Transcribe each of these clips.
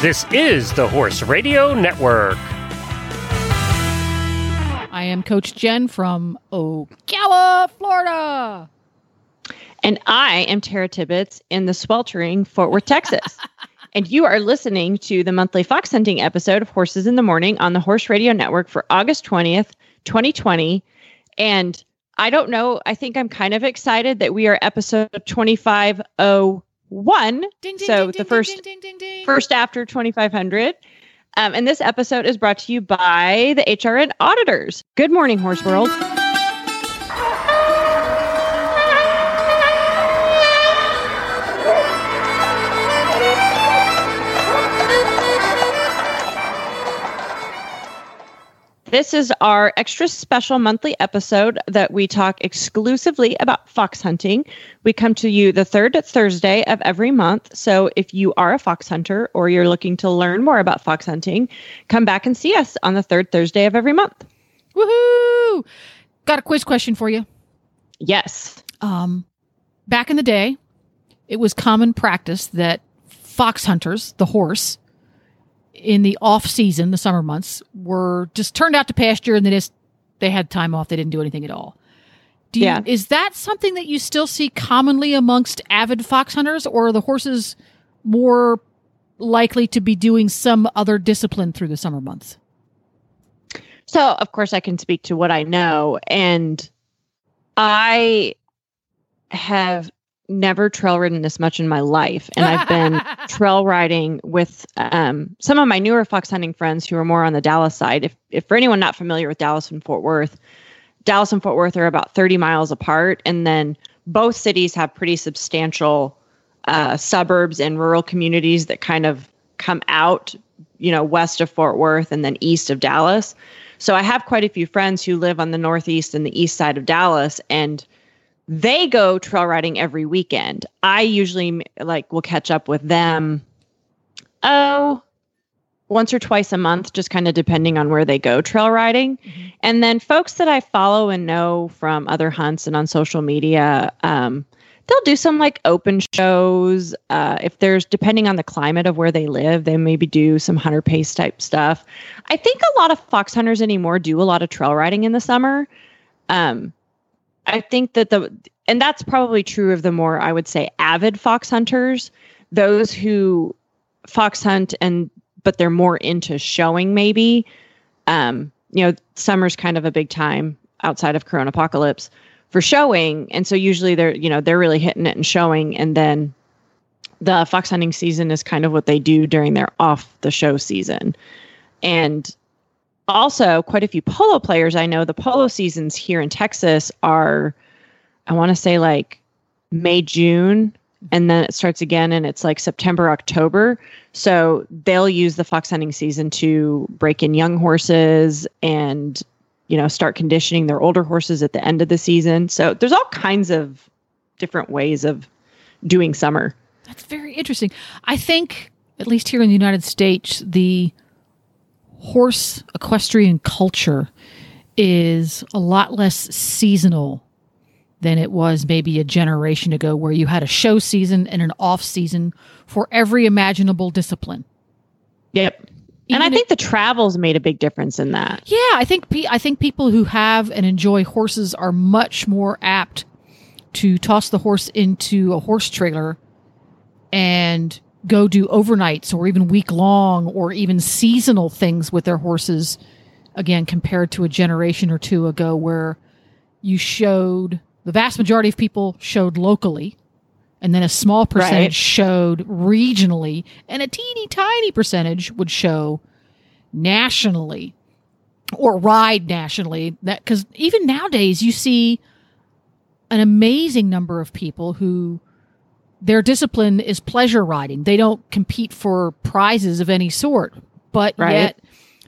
This is the Horse Radio Network. I am Coach Jenn from Ocala, Florida. And I am Tara Tibbetts in the sweltering Fort Worth, Texas. and you are listening to the monthly fox hunting episode of Horses in the Morning on the Horse Radio Network for August 20th, 2020. And I don't know, I think I'm kind of excited that we are episode 2501. Ding, ding, so ding, the first first after 2500. Um, and this episode is brought to you by the HRN auditors. Good morning, Horse World. This is our extra special monthly episode that we talk exclusively about fox hunting. We come to you the third Thursday of every month. So if you are a fox hunter or you're looking to learn more about fox hunting, come back and see us on the third Thursday of every month. Woohoo! Got a quiz question for you. Yes. Um, back in the day, it was common practice that fox hunters, the horse, in the off season, the summer months, were just turned out to pasture and they just they had time off. They didn't do anything at all. Do you, Yeah. Is that something that you still see commonly amongst avid fox hunters, or are the horses more likely to be doing some other discipline through the summer months? So, of course, I can speak to what I know. And I have never trail ridden this much in my life. And I've been trail riding with um, some of my newer fox hunting friends who are more on the Dallas side. If, if for anyone not familiar with Dallas and Fort Worth, Dallas and Fort Worth are about 30 miles apart. And then both cities have pretty substantial uh, suburbs and rural communities that kind of come out, you know, west of Fort Worth and then east of Dallas. So I have quite a few friends who live on the northeast and the east side of Dallas. And they go trail riding every weekend. I usually like will catch up with them oh once or twice a month just kind of depending on where they go trail riding. And then folks that I follow and know from other hunts and on social media um they'll do some like open shows uh if there's depending on the climate of where they live they maybe do some hunter pace type stuff. I think a lot of fox hunters anymore do a lot of trail riding in the summer. Um I think that the and that's probably true of the more I would say avid fox hunters, those who fox hunt and but they're more into showing maybe. Um, you know, summer's kind of a big time outside of Corona Apocalypse for showing, and so usually they're you know they're really hitting it and showing, and then the fox hunting season is kind of what they do during their off the show season, and also quite a few polo players I know the polo seasons here in Texas are I want to say like May June and then it starts again and it's like September October. So they'll use the fox hunting season to break in young horses and you know start conditioning their older horses at the end of the season. So there's all kinds of different ways of doing summer. That's very interesting. I think, at least here in the United States, the horse equestrian culture is a lot less seasonal than it was maybe a generation ago, where you had a show season and an off season for every imaginable discipline. yep and I Even think the travels made a big difference in that. Yeah, I think I think people who have and enjoy horses are much more apt to toss the horse into a horse trailer and go do overnights or even week long or even seasonal things with their horses again compared to a generation or two ago where you showed the vast majority of people showed locally and then a small percentage Right. showed regionally and a teeny tiny percentage would show nationally or ride nationally that because even nowadays you see an amazing number of people who their discipline is pleasure riding they don't compete for prizes of any sort but Right. yet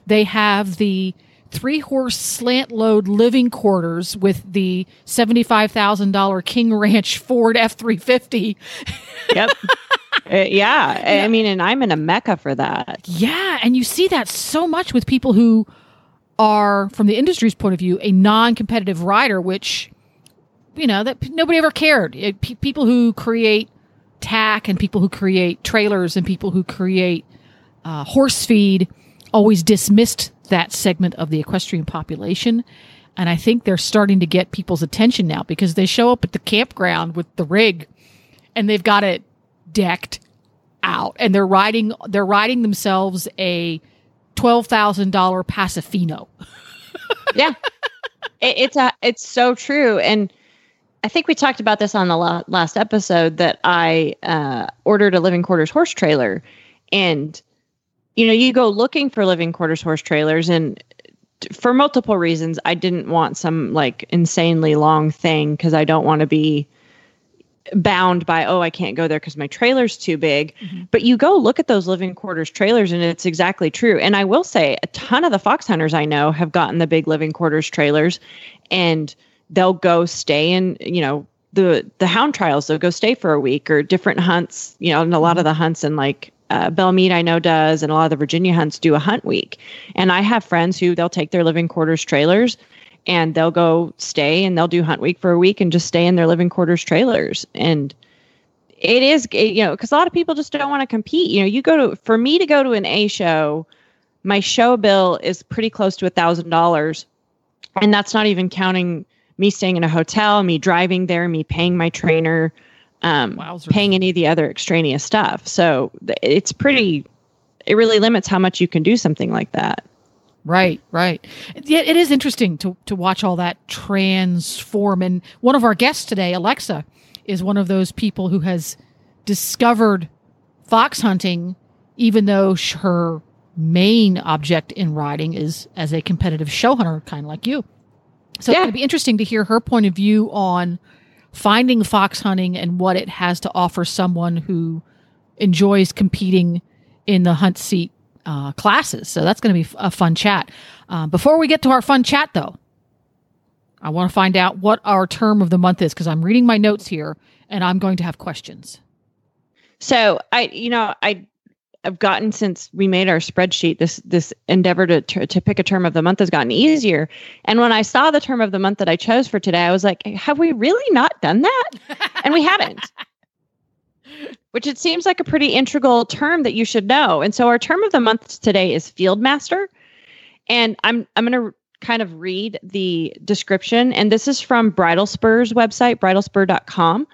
they have the three horse slant load living quarters with the $75,000 King Ranch Ford F 350. Yep. Uh, yeah. I mean, and I'm in a mecca for that. Yeah. And you see that so much with people who are, from the industry's point of view, a non competitive rider, which, you know, that p- nobody ever cared. It, pe- people who create tack and people who create trailers and people who create uh, horse feed always dismissed that segment of the equestrian population. And I think they're starting to get people's attention now because they show up at the campground with the rig and they've got it decked out and they're riding they're riding themselves a twelve thousand dollar Paso Fino. yeah, it, it's a it's so true, and I think we talked about this on the last episode that I uh, ordered a living quarters horse trailer, and you know you go looking for living quarters horse trailers, and for multiple reasons, I didn't want some like insanely long thing because I don't want to be bound by oh i can't go there because my trailer's too big. Mm-hmm. but you go look at those living quarters trailers and it's exactly true. And i will say a ton of the fox hunters i know have gotten the big living quarters trailers. And they'll go stay in you know the the hound trials they'll go stay for a week or different hunts you know and a lot of mm-hmm. the hunts in like uh, Belle Meade I know does, and a lot of the Virginia hunts do a hunt week. And I have friends who they'll take their living quarters trailers and they'll go stay and they'll do hunt week for a week and just stay in their living quarters trailers and it is you know because a lot of people just don't want to compete you know you go to for me to go to an a show my show bill is pretty close to a thousand dollars and that's not even counting me staying in a hotel me driving there me paying my trainer um, paying any of the other extraneous stuff so it's pretty it really limits how much you can do something like that Right, right. Yeah, it is interesting to to watch all that transform. And one of our guests today, Alexa, is one of those people who has discovered fox hunting, even though her main object in riding is as a competitive show hunter, kind of like you. So yeah. it's going to be interesting to hear her point of view on finding fox hunting and what it has to offer someone who enjoys competing in the hunt seat uh, classes. So that's going to be a fun chat. Uh, before we get to our fun chat, though, I want to find out what our term of the month is because I'm reading my notes here and I'm going to have questions. So I, you know, I I've gotten since we made our spreadsheet this this endeavor to to pick a term of the month has gotten easier. And when I saw the term of the month that I chose for today, I was like, have we really not done that? and we haven't which it seems like a pretty integral term that you should know. And so our term of the month today is field master. And I'm I'm going to kind of read the description and this is from Bridle Spur's website bridlespur.com.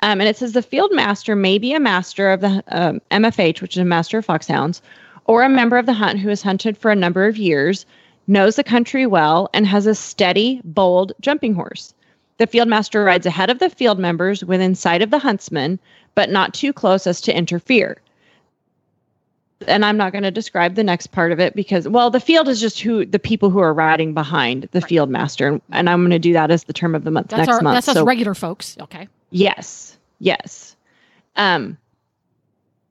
Um, and it says the field master may be a master of the um, MFH, which is a master of foxhounds, or a member of the hunt who has hunted for a number of years, knows the country well, and has a steady, bold jumping horse. The field master rides ahead of the field members within sight of the huntsman, but not too close as to interfere. And I'm not going to describe the next part of it because, well, the field is just who the people who are riding behind the right. field master, and I'm going to do that as the term of the month that's next our, month. That's so, us regular folks. Okay. Yes. Yes. Um,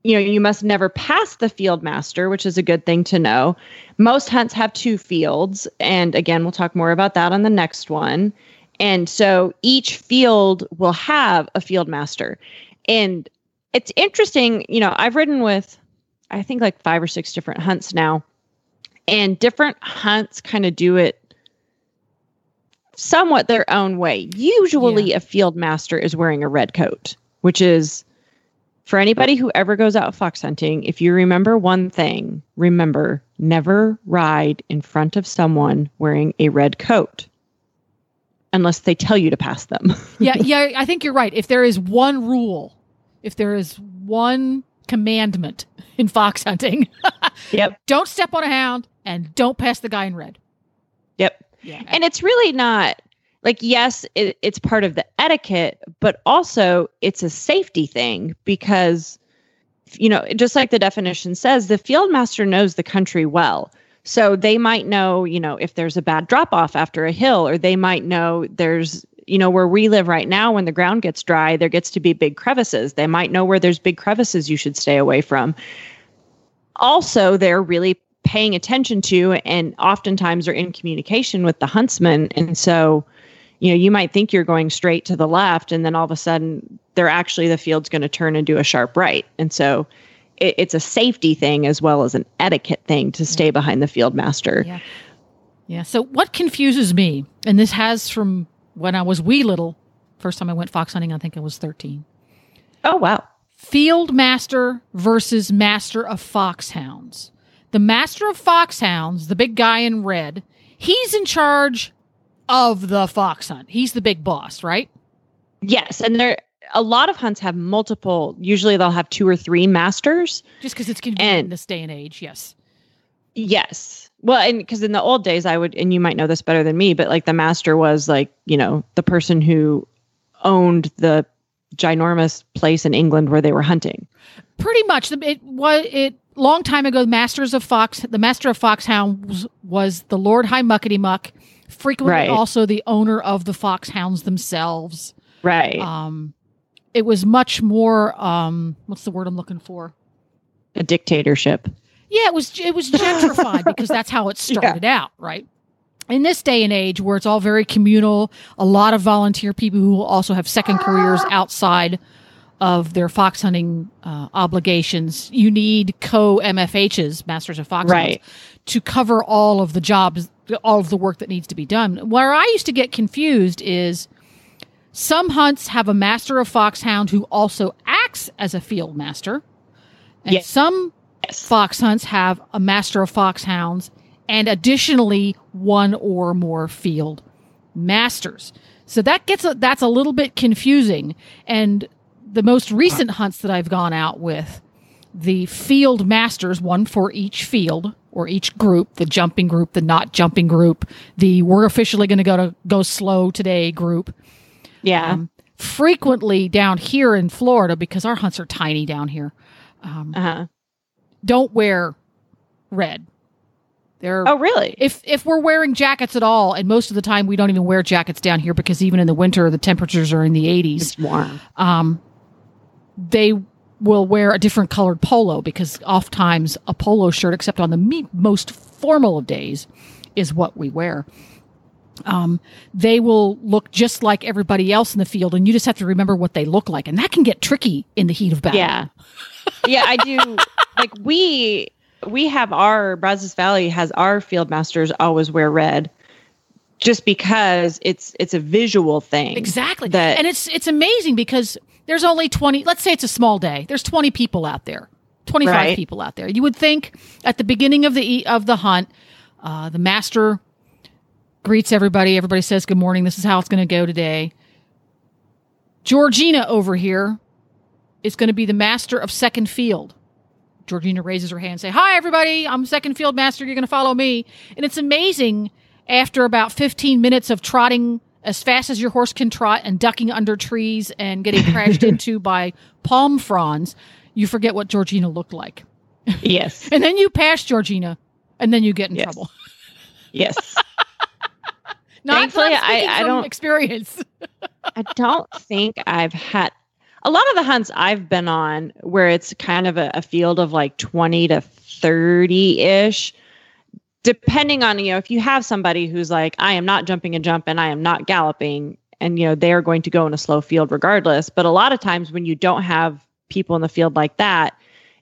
you know, you must never pass the field master, which is a good thing to know. Most hunts have two fields, and again, we'll talk more about that on the next one. And so each field will have a field master and it's interesting, you know, I've ridden with I think like five or six different hunts now. And different hunts kind of do it somewhat their own way. Usually yeah. a field master is wearing a red coat, which is for anybody who ever goes out fox hunting, if you remember one thing, remember never ride in front of someone wearing a red coat unless they tell you to pass them. yeah, yeah, I think you're right. If there is one rule if there is one commandment in fox hunting, yep. Don't step on a hound and don't pass the guy in red. Yep. Yeah. And it's really not like yes, it, it's part of the etiquette, but also it's a safety thing because you know, just like the definition says, the field master knows the country well. So they might know, you know, if there's a bad drop off after a hill, or they might know there's you know, where we live right now, when the ground gets dry, there gets to be big crevices. They might know where there's big crevices you should stay away from. Also, they're really paying attention to and oftentimes are in communication with the huntsman. And so, you know, you might think you're going straight to the left, and then all of a sudden, they're actually the field's going to turn and do a sharp right. And so, it, it's a safety thing as well as an etiquette thing to stay behind the field master. Yeah. Yeah. So, what confuses me, and this has from when I was wee little, first time I went fox hunting, I think I was 13. Oh, wow. Field Master versus Master of Foxhounds. The Master of Foxhounds, the big guy in red, he's in charge of the fox hunt. He's the big boss, right? Yes, and there a lot of hunts have multiple. Usually, they'll have two or three masters. Just because it's convenient in this day and age, yes. Yes. Well, and because in the old days, I would, and you might know this better than me, but like the master was like, you know, the person who owned the ginormous place in England where they were hunting. Pretty much. It was it long time ago. Masters of Fox, the Master of Foxhounds was, was the Lord High Muckety Muck. Frequently, Right. also the owner of the foxhounds themselves. Right. Um, it was much more. Um, what's the word I'm looking for? a dictatorship. Yeah, it was it was gentrified because that's how it started out, right? In this day and age where it's all very communal, a lot of volunteer people who also have second careers outside of their fox hunting uh, obligations, you need co MFHs, Masters of Fox Right. To cover all of the jobs, all of the work that needs to be done. Where I used to get confused is some hunts have a Master of Foxhound who also acts as a field master, and Yes. some Yes. fox hunts have a master of foxhounds and additionally one or more field masters. So that gets a, that's a little bit confusing. And the most recent hunts that I've gone out with, the field masters, one for each field or each group, the jumping group, the not jumping group, the we're officially going to go to go slow today group. Yeah. Um, frequently down here in Florida because our hunts are tiny down here. uh-huh. don't wear red. They're Oh, really? if if we're wearing jackets at all, and most of the time we don't even wear jackets down here because even in the winter the temperatures are in the 80s. It's warm. Um, they will wear a different colored polo because oftentimes a polo shirt, except on the me- most formal of days, is what we wear. Um, they will look just like everybody else in the field, and you just have to remember what they look like, and that can get tricky in the heat of battle. Yeah. yeah, I do. like we we have our Brazos Valley has our field masters always wear red, just because it's it's a visual thing. Exactly. That- and it's it's amazing because there's only 20 let's say it's a small day. There's 20 people out there. 25 Right. people out there. You would think at the beginning of the of the hunt, uh, the master greets everybody. Everybody says good morning. This is how it's going to go today. Georgina over here is going to be the master of second field. Georgina raises her hand and say, "Hi everybody, I'm second field master. You're going to follow me." And it's amazing after about 15 minutes of trotting as fast as your horse can trot and ducking under trees and getting crashed into by palm fronds, you forget what Georgina looked like. Yes. And then you pass Georgina and then you get in Yes. trouble. Yes. Not Thankfully, I- I don't- experience. I don't think I've had a lot of the hunts I've been on where it's kind of a, a field of like 20 to 30 ish. Depending on, you know, if you have somebody who's like, I am not jumping a jump and I am not galloping, and, you know, they are going to go in a slow field regardless. But a lot of times when you don't have people in the field like that,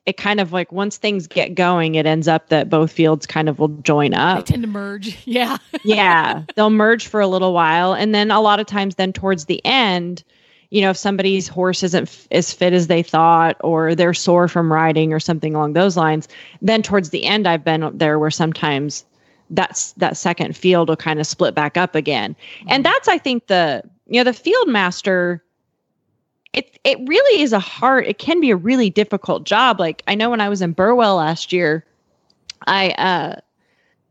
it kind of like once things get going, it ends up that both fields kind of will join up. They tend to merge. Yeah. yeah they'll merge for a little while and then a lot of times then towards the end you know if somebody's horse isn't f- as fit as they thought or they're sore from riding or something along those lines then towards the end i've been there where sometimes that's that second field will kind of split back up again. And that's i think the you know the field master it it really is a hard it can be a really difficult job. Like i know when i was in burwell last year i uh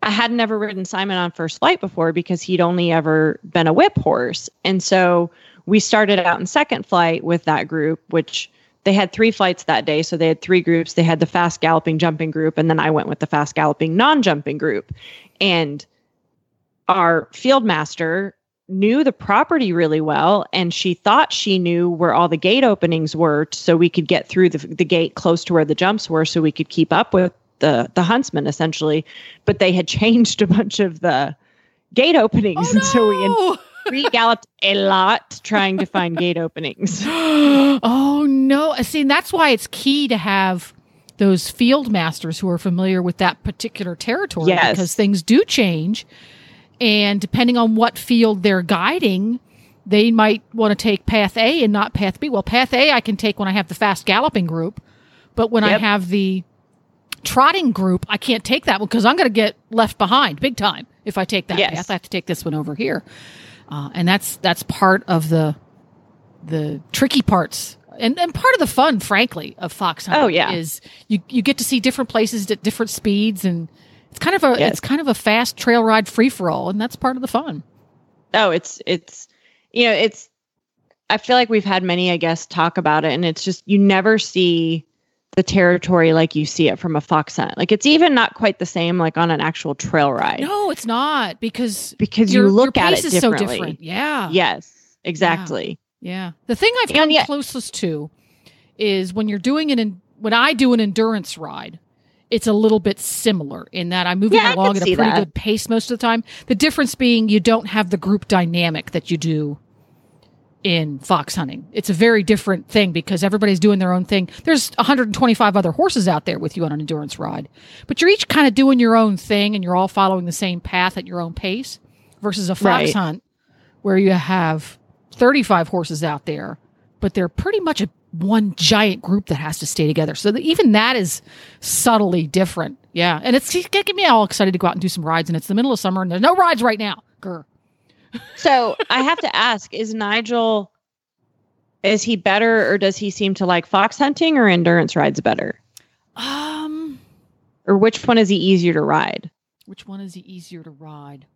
I had never ridden Simon on first flight before because he'd only ever been a whip horse. And so we started out in second flight with that group, which they had three flights that day. So they had three groups. They had the fast galloping jumping group, and then I went with the fast galloping non jumping group. And our field master knew the property really well and she thought she knew where all the gate openings were so we could get through the, the gate close to where the jumps were so we could keep up with the the huntsman essentially but they had changed a bunch of the gate openings oh, and so we no. We galloped a lot trying to find gate openings oh no! I see, and that's why it's key to have those field masters who are familiar with that particular territory Yes. because things do change, and depending on what field they're guiding, they might want to take path A and not path B. Well, path A I can take when I have the fast galloping group, but when I have the trotting group, I can't take that one because I'm going to get left behind big time if I take that Yes. path. I have to take this one over here, uh, and that's that's part of the the tricky parts. And, and part of the fun, frankly, of fox hunting Oh, yeah. is you, you get to see different places at different speeds, and it's kind of a Yes. it's kind of a fast trail ride free for all, and that's part of the fun. Oh, it's it's you know, it's I feel like we've had many, I guess, talk about it, and it's just you never see the territory like you see it from a fox hunt. Like it's even not quite the same like on an actual trail ride. No, it's not because because your, you look your at pace it is so different. Yeah, Yes, exactly. yeah. The thing I've come yet- closest to is when you're doing an en- when I do an endurance ride. It's a little bit similar in that I'm moving Yeah, along at a pretty that. good pace most of the time. The difference being you don't have the group dynamic that you do in fox hunting. It's a very different thing because everybody's doing their own thing. There's 125 other horses out there with you on an endurance ride, but you're each kind of doing your own thing and you're all following the same path at your own pace versus a fox Right. hunt where you have 35 horses out there, but they're pretty much a one giant group that has to stay together. So that even that is subtly different. Yeah. And it's it's getting me all excited to go out and do some rides and it's the middle of summer and there's no rides right now. Grr. So I have to ask: Is Nigel? Is he better, or does he seem to like fox hunting or endurance rides better? Um Or which one is he easier to ride? Which one is he easier to ride?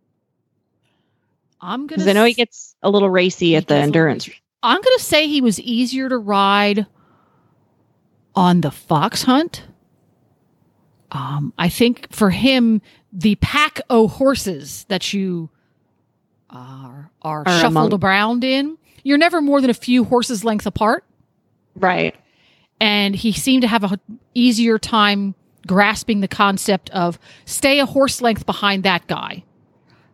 I'm gonna. Because I know he gets a little racy at the endurance. racy. I'm gonna say he was easier to ride on the fox hunt. Um, I think for him, the pack o horses that you are are, Are shuffled among- around in, you're never more than a few horses length apart. Right. and he seemed to have a h- easier time grasping the concept of stay a horse length behind that guy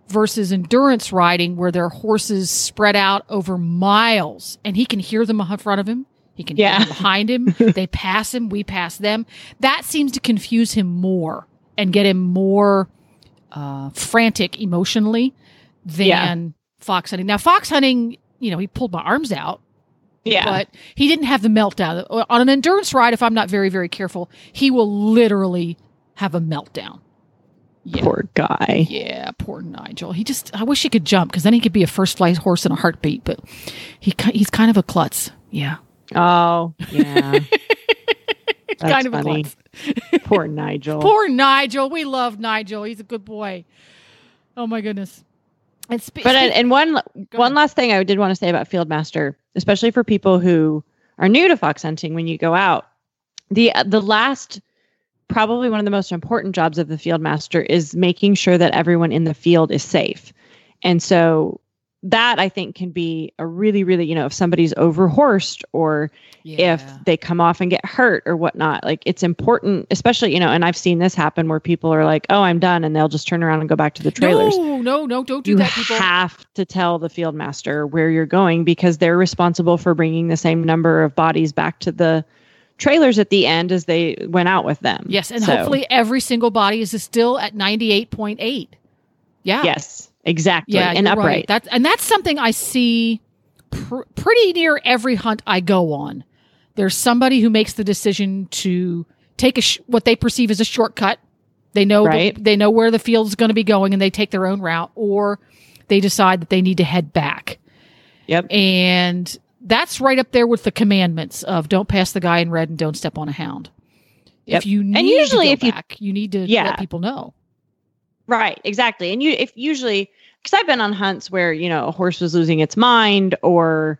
versus endurance riding where their horses spread out over miles and he can hear them in front of him. He can hear them behind him. They pass him. We pass them. That seems to confuse him more and get him more uh, frantic emotionally than Yeah. fox hunting now fox hunting you know he pulled my arms out Yeah. but he didn't have the meltdown on an endurance ride. If I'm not very, very careful, he will literally have a meltdown. Yeah, Poor guy. yeah, poor Nigel. He just, I wish he could jump because then he could be a first flight horse in a heartbeat. But he, he's kind of a klutz. Yeah, Oh, yeah. He's That's kind of funny. a klutz. Poor Nigel. Poor Nigel. We love Nigel. He's a good boy. Oh my goodness. And spe- but uh, and, and one one ahead. last thing I did want to say about Fieldmaster, especially for people who are new to fox hunting, when you go out, the uh, the last probably one of the most important jobs of the Fieldmaster is making sure that everyone in the field is safe, and so that I think can be a really really you know if somebody's overhorsed or if they come off and get hurt or whatnot. Like it's important, especially, you know, and I've seen this happen where people are like, oh, I'm done. And they'll just turn around and go back to the trailers. No, no, no, don't do you that, You have to tell the field master where you're going because they're responsible for bringing the same number of bodies back to the trailers at the end as they went out with them. yes, and So, hopefully every single body is still at 98.8. Yeah. Yes, exactly. Yeah, and upright. Right. That's and that's something I see pr- pretty near every hunt I go on. There's somebody who makes the decision to take a sh- what they perceive as a shortcut. They know the- they know where the field's going to be going, and they take their own route, or they decide that they need to head back. Yep. And that's right up there with the commandments of don't pass the guy in red and don't step on a hound. Yep. If you need And usually if you- you need to Yeah. let people know. Right, exactly. And you if usually because I've been on hunts where, you know, a horse was losing its mind or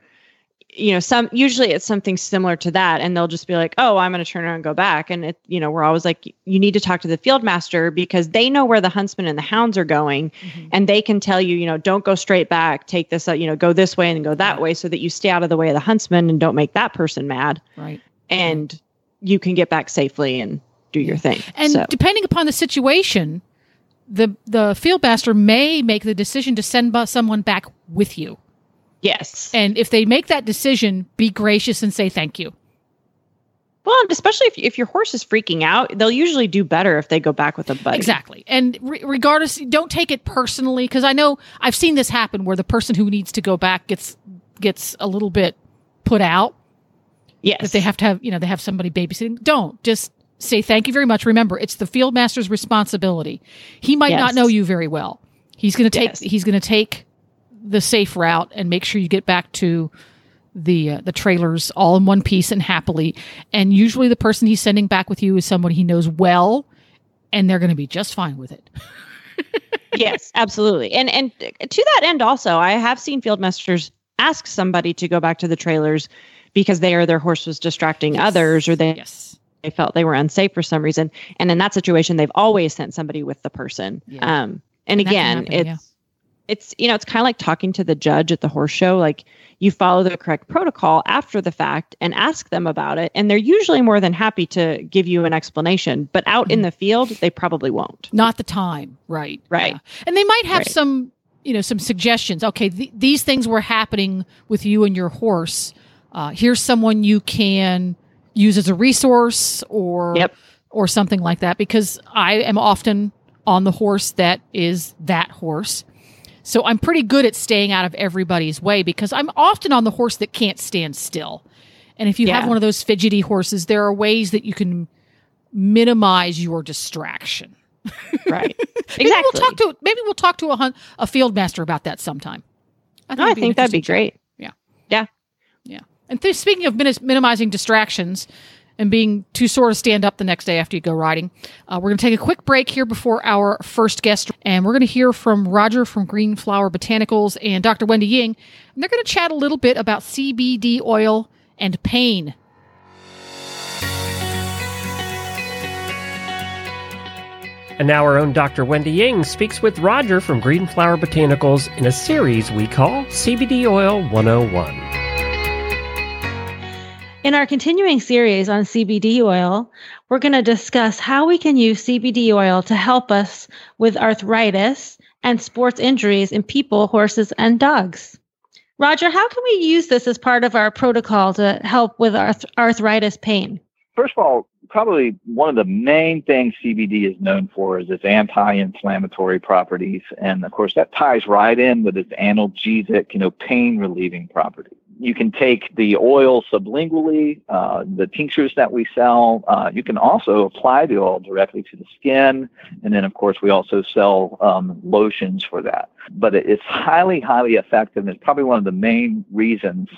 you know, some usually it's something similar to that and they'll just be like, "Oh, I'm going to turn around and go back." And it you know, we're always like you need to talk to the field master because they know where the huntsman and the hounds are going Mhm. and they can tell you, you know, don't go straight back, take this, uh, you know, go this way and go that way so that you stay out of the way of the huntsman and don't make that person mad Right. and you can get back safely and do your thing. And so, depending upon the situation, the the field master may make the decision to send someone back with you. yes. And if they make that decision, be gracious and say thank you. Well, especially if, if your horse is freaking out, they'll usually do better if they go back with a buddy. Exactly. And re- regardless, don't take it personally because I know I've seen this happen where the person who needs to go back gets gets a little bit put out. Yes. If they have to have, you know, they have somebody babysitting. Don't just say thank you very much. Remember, it's the field master's responsibility. He might Yes. not know you very well. He's going to take Yes. he's going to take the safe route and make sure you get back to the uh, the trailers all in one piece and happily. And usually the person he's sending back with you is someone he knows well and they're going to be just fine with it. yes, absolutely. And and to that end also, I have seen field masters ask somebody to go back to the trailers because they or their horse was distracting Yes. others or they, Yes. They felt they were unsafe for some reason. And in that situation, they've always sent somebody with the person. Yeah. Um and can again, happen, it's yeah. it's you know, it's kind of like talking to the judge at the horse show like you follow the correct protocol after the fact and ask them about it and they're usually more than happy to give you an explanation, but out Mm-hmm. in the field they probably won't. not the time right Right. Yeah. and they might have Right. some you know some suggestions okay th- these things were happening with you and your horse uh, here's someone you can use as a resource or Yep. or something like that because i am often on the horse that is that horse so i'm pretty good at staying out of everybody's way because i'm often on the horse that can't stand still and if you have one of those fidgety horses there are ways that you can minimize your distraction Right. Exactly. Maybe we'll talk to maybe we'll talk to a hun- a field master about that sometime. I it'd an think that'd be great. Yeah. And th- speaking of minis- minimizing distractions and being too sore to stand up the next day after you go riding, uh, we're going to take a quick break here before our first guest, and we're going to hear from Roger from Green Flower Botanicals and Dr. Wendy Ying, and they're going to chat a little bit about CBD oil and pain. And now our own Dr. Wendy Ying speaks with Roger from Green Flower Botanicals in a series we call CBD Oil 101. In our continuing series on CBD oil, we're going to discuss how we can use CBD oil to help us with arthritis and sports injuries in people, horses, and dogs. Roger, how can we use this as part of our protocol to help with arth- arthritis pain? First of all, probably one of the main things CBD is known for is its anti-inflammatory properties, and of course that ties right in with its analgesic, you know, pain-relieving property. You can take the oil sublingually, uh, the tinctures that we sell. Uh, you can also apply the oil directly to the skin, and then of course we also sell um, lotions for that. But it's highly, highly effective. and It's probably one of the main reasons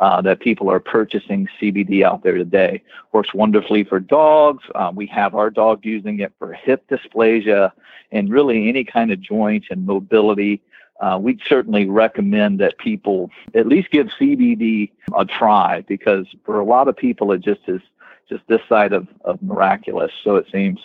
uh, that people are purchasing CBD out there today. Works wonderfully for dogs. Uh, we have our dog using it for hip dysplasia and really any kind of joint and mobility. Uh, we certainly recommend that people at least give CBD a try because for a lot of people it just is just this side of, of miraculous. So it seems.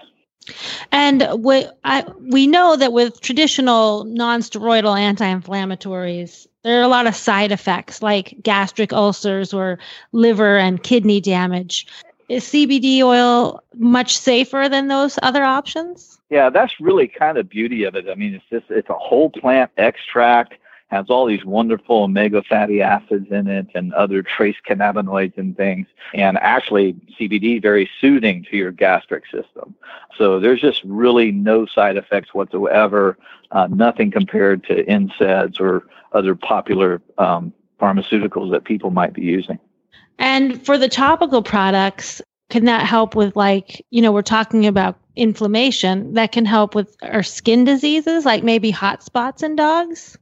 And we, I, we know that with traditional non-steroidal anti-inflammatories, there are a lot of side effects like gastric ulcers or liver and kidney damage. Is CBD oil much safer than those other options? Yeah, that's really kind of beauty of it. I mean, it's just it's a whole plant extract, has all these wonderful omega fatty acids in it and other trace cannabinoids and things. And actually, CBD very soothing to your gastric system. So there's just really no side effects whatsoever. Uh, nothing compared to NSAIDs or other popular um, pharmaceuticals that people might be using. And for the topical products, can that help with like, you know, we're talking about inflammation that can help with our skin diseases, like maybe hot spots in dogs?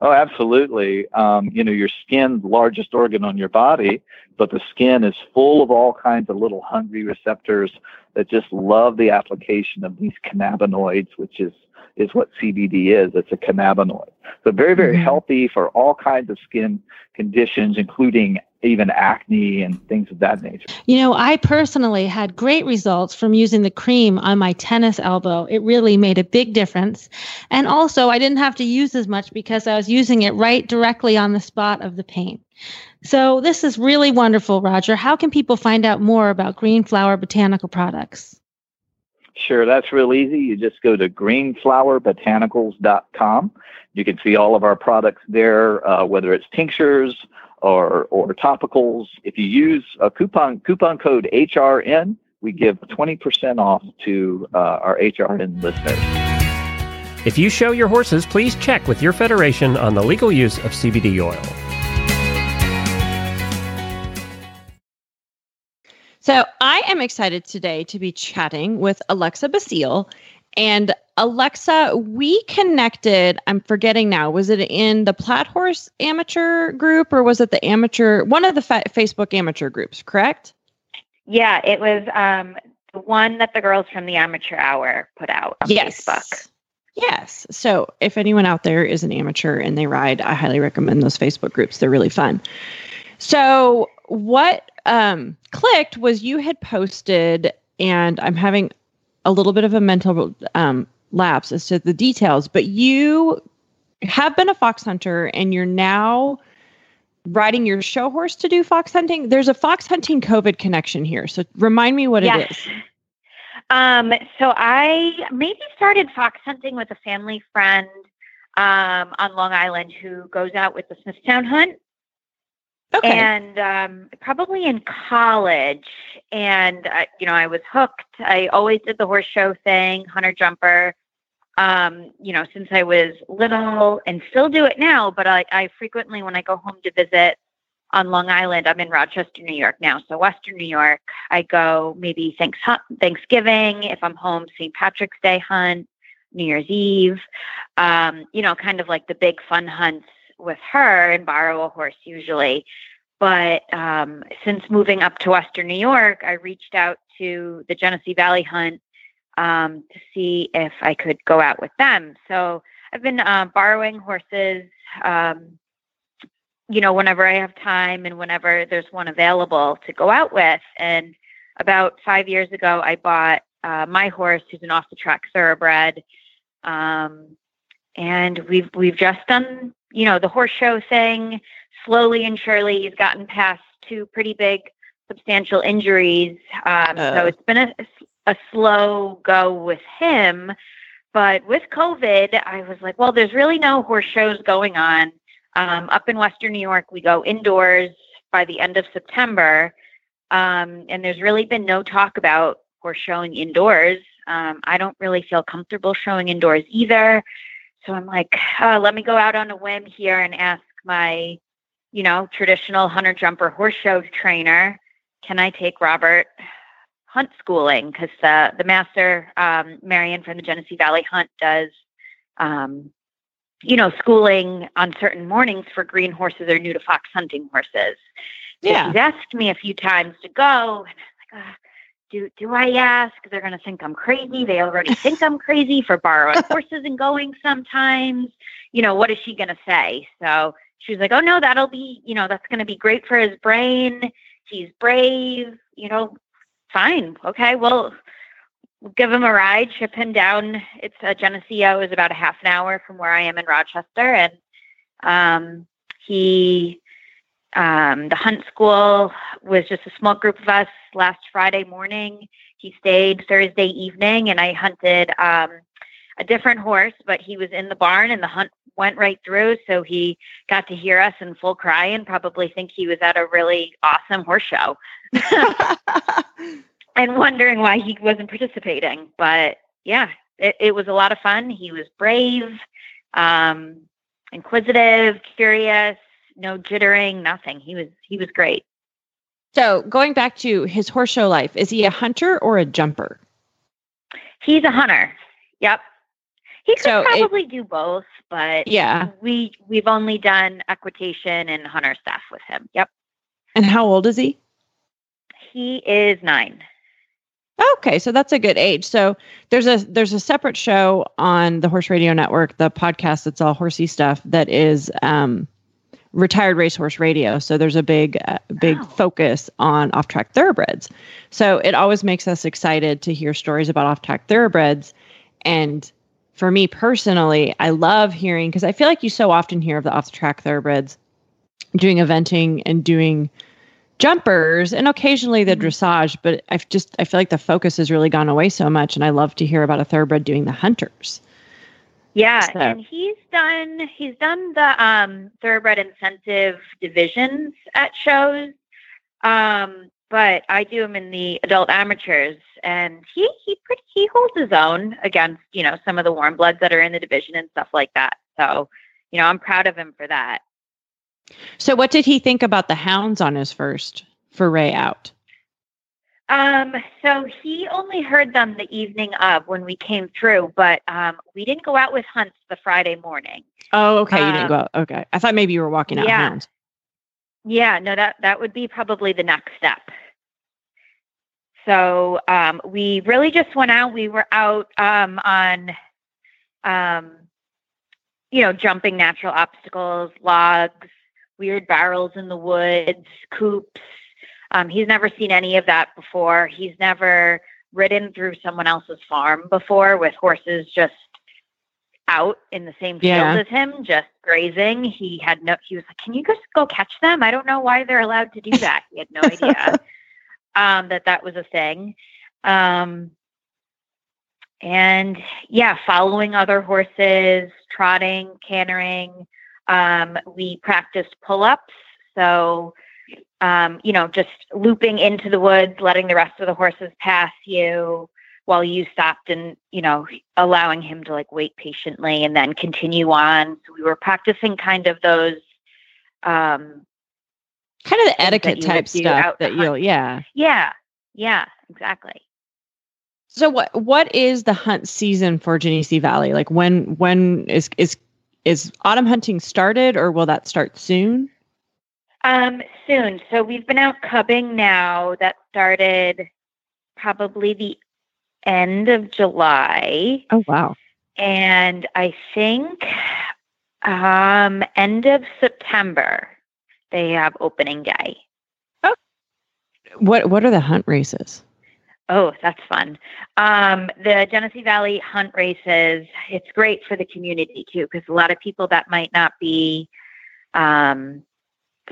Oh, absolutely. Um, you know, your skin, largest organ on your body, but the skin is full of all kinds of little hungry receptors that just love the application of these cannabinoids, which is is what CBD is. It's a cannabinoid. So very, very Mhm. healthy for all kinds of skin conditions, including even acne and things of that nature. You know, I personally had great results from using the cream on my tennis elbow. It really made a big difference. And also, I didn't have to use as much because I was using it right directly on the spot of the pain. So, this is really wonderful, Roger. How can people find out more about Green Flower Botanical Products? Sure, that's real easy. You just go to greenflowerbotanicals.com. You can see all of our products there, uh, whether it's tinctures, or or topicals. If you use a coupon coupon code HRN, we give 20% off to uh, our HRN listeners. If you show your horses, please check with your federation on the legal use of CBD oil. So I am excited today to be chatting with Alexa Basile. And Alexa, we connected, I'm forgetting now, was it in the Plaid Horse amateur group or was it the amateur, one of the fa- Facebook amateur groups, correct? Yeah, it was um, the one that the girls from the amateur hour put out on yes. Facebook. Yes. So if anyone out there is an amateur and they ride, I highly recommend those Facebook groups. They're really fun. So what um, clicked was you had posted, and I'm having a little bit of a mental um, lapse as to the details, but you have been a fox hunter and you're now riding your show horse to do fox hunting. There's a fox hunting COVID connection here. So remind me what yes. it is. Um, so I maybe started fox hunting with a family friend um, on Long Island who goes out with the Smithtown hunt. Okay. And um, probably in college, and uh, you know, I was hooked. I always did the horse show thing, hunter jumper. Um, you know, since I was little, and still do it now. But I, I frequently, when I go home to visit on Long Island, I'm in Rochester, New York now, so Western New York. I go maybe thanks Thanksgiving if I'm home, St. Patrick's Day hunt, New Year's Eve. Um, you know, kind of like the big fun hunts with her and borrow a horse usually. But um, since moving up to Western New York, I reached out to the Genesee Valley Hunt um, to see if I could go out with them. So I've been uh, borrowing horses, um, you know, whenever I have time and whenever there's one available to go out with. And about five years ago, I bought uh, my horse, who's an off the track thoroughbred. Um, and we've we've just done you know the horse show thing slowly and surely he's gotten past two pretty big substantial injuries. Um, uh. so it's been a, a slow go with him but with covid i was like well there's really no horse shows going on. Um, up in western new york we go indoors by the end of september. Um, and there's really been no talk about horse showing indoors. Um, i don't really feel comfortable showing indoors either so I'm like, uh, let me go out on a whim here and ask my, you know, traditional hunter jumper horse show trainer, can I take Robert hunt schooling? Because uh, the master, um, Marion from the Genesee Valley Hunt, does, um, you know, schooling on certain mornings for green horses or new to fox hunting horses. So yeah. She's asked me a few times to go, and I'm like, uh, do do I ask? They're going to think I'm crazy. They already think I'm crazy for borrowing horses and going sometimes. You know, what is she going to say? So she was like, "Oh no, that'll be, you know, that's going to be great for his brain. He's brave, you know, fine. Okay, well, we'll give him a ride, ship him down. It's a Geneseo is about a half an hour from where I am in Rochester and um he um, the hunt school was just a small group of us last Friday morning. He stayed Thursday evening, and I hunted um, a different horse, but he was in the barn, and the hunt went right through. So he got to hear us in full cry and probably think he was at a really awesome horse show and wondering why he wasn't participating. But yeah, it, it was a lot of fun. He was brave, um, inquisitive, curious no jittering, nothing. He was he was great. So going back to his horse show life, is he a hunter or a jumper? He's a hunter. Yep. He could So it- probably do both, but Yeah. we we've only done equitation and hunter stuff with him. Yep. And how old is he? He is nine. Okay, so that's a good age. So there's a there's a separate show on the Horse Radio Network, the podcast that's all horsey stuff that is um retired racehorse radio. So there's a big uh, big Wow. focus on off-track thoroughbreds. So it always makes us excited to hear stories about off-track thoroughbreds and for me personally, I love hearing because I feel like you so often hear of the off-the-track thoroughbreds doing eventing and doing jumpers and occasionally the dressage, but I've just I feel like the focus has really gone away so much and I love to hear about a thoroughbred doing the hunters. Yeah, So- and he's done he's done the um thoroughbred incentive divisions at shows. Um, but I do him in the adult amateurs and he he pretty he holds his own against, you know, some of the warm bloods that are in the division and stuff like that. So, you know, I'm proud of him for that. So, what did he think about the hounds on his first foray out? Um, so he only heard them the evening of when we came through, but um we didn't go out with hunts the Friday morning. Oh, okay. You didn't Um, go out. Okay. I thought maybe you were walking out yeah. hounds. Yeah, no, that that would be probably the next step. So um, we really just went out. We were out um, on, um, you know, jumping natural obstacles, logs, weird barrels in the woods, coops. Um, he's never seen any of that before. He's never ridden through someone else's farm before with horses just out in the same field Yeah. as him, just grazing. He had no. He was like, "Can you just go catch them? I don't know why they're allowed to do that." He had no idea um, that that was a thing. Um, and yeah, following other horses, trotting, cantering. Um, we practiced pull ups. So, um, you know, just looping into the woods, letting the rest of the horses pass you while you stopped and, you know, allowing him to like wait patiently and then continue on. So we were practicing kind of those um, Kind of the etiquette type stuff that hunt. you'll, yeah. yeah, yeah, exactly. So what what is the hunt season for Genesee Valley? Like when when is is is autumn hunting started or will that start soon? Um, soon. So we've been out cubbing now. That started probably the end of July, Oh wow. and I think um, end of September they have opening day. Oh. What what are the hunt races? Oh, that's fun. Um, the Genesee Valley hunt races, it's great for the community too, because a lot of people that might not be um,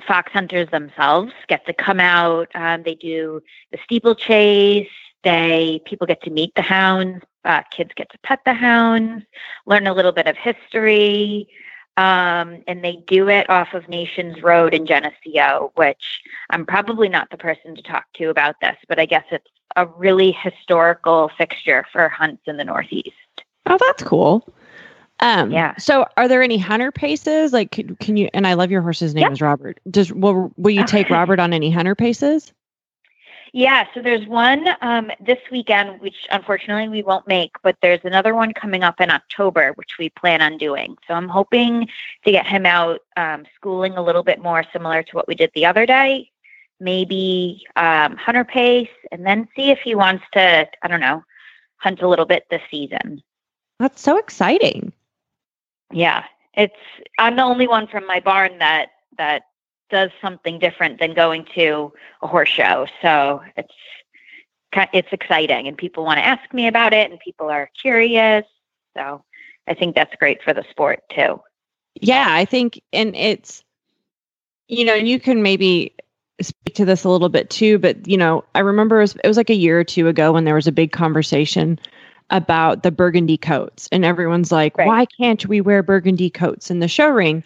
fox hunters themselves get to come out. Um, they do the steeplechase. They people get to meet the hounds. Uh, kids get to pet the hounds, learn a little bit of history, um, and they do it off of Nations Road in Geneseo, which I'm probably not the person to talk to about this, but I guess it's a really historical fixture for hunts in the Northeast. Oh, that's cool. Um, Yeah. So, are there any hunter paces? Like, can, can you? And I love your horse's name Yeah. is Robert. Does will will you take Robert on any hunter paces? Yeah, so there's one um, this weekend, which unfortunately we won't make, but there's another one coming up in October, which we plan on doing. So I'm hoping to get him out um, schooling a little bit more similar to what we did the other day. Maybe um, hunter pace, and then see if he wants to, I don't know, hunt a little bit this season. That's so exciting. Yeah, it's I'm the only one from my barn that that does something different than going to a horse show. So it's it's exciting, and people want to ask me about it, and people are curious. So I think that's great for the sport too. Yeah, I think, and it's, you know, you can maybe speak to this a little bit too, but, you know, I remember it was, it was like a year or two ago when there was a big conversation about the burgundy coats, and everyone's like, Right. why can't we wear burgundy coats in the show ring?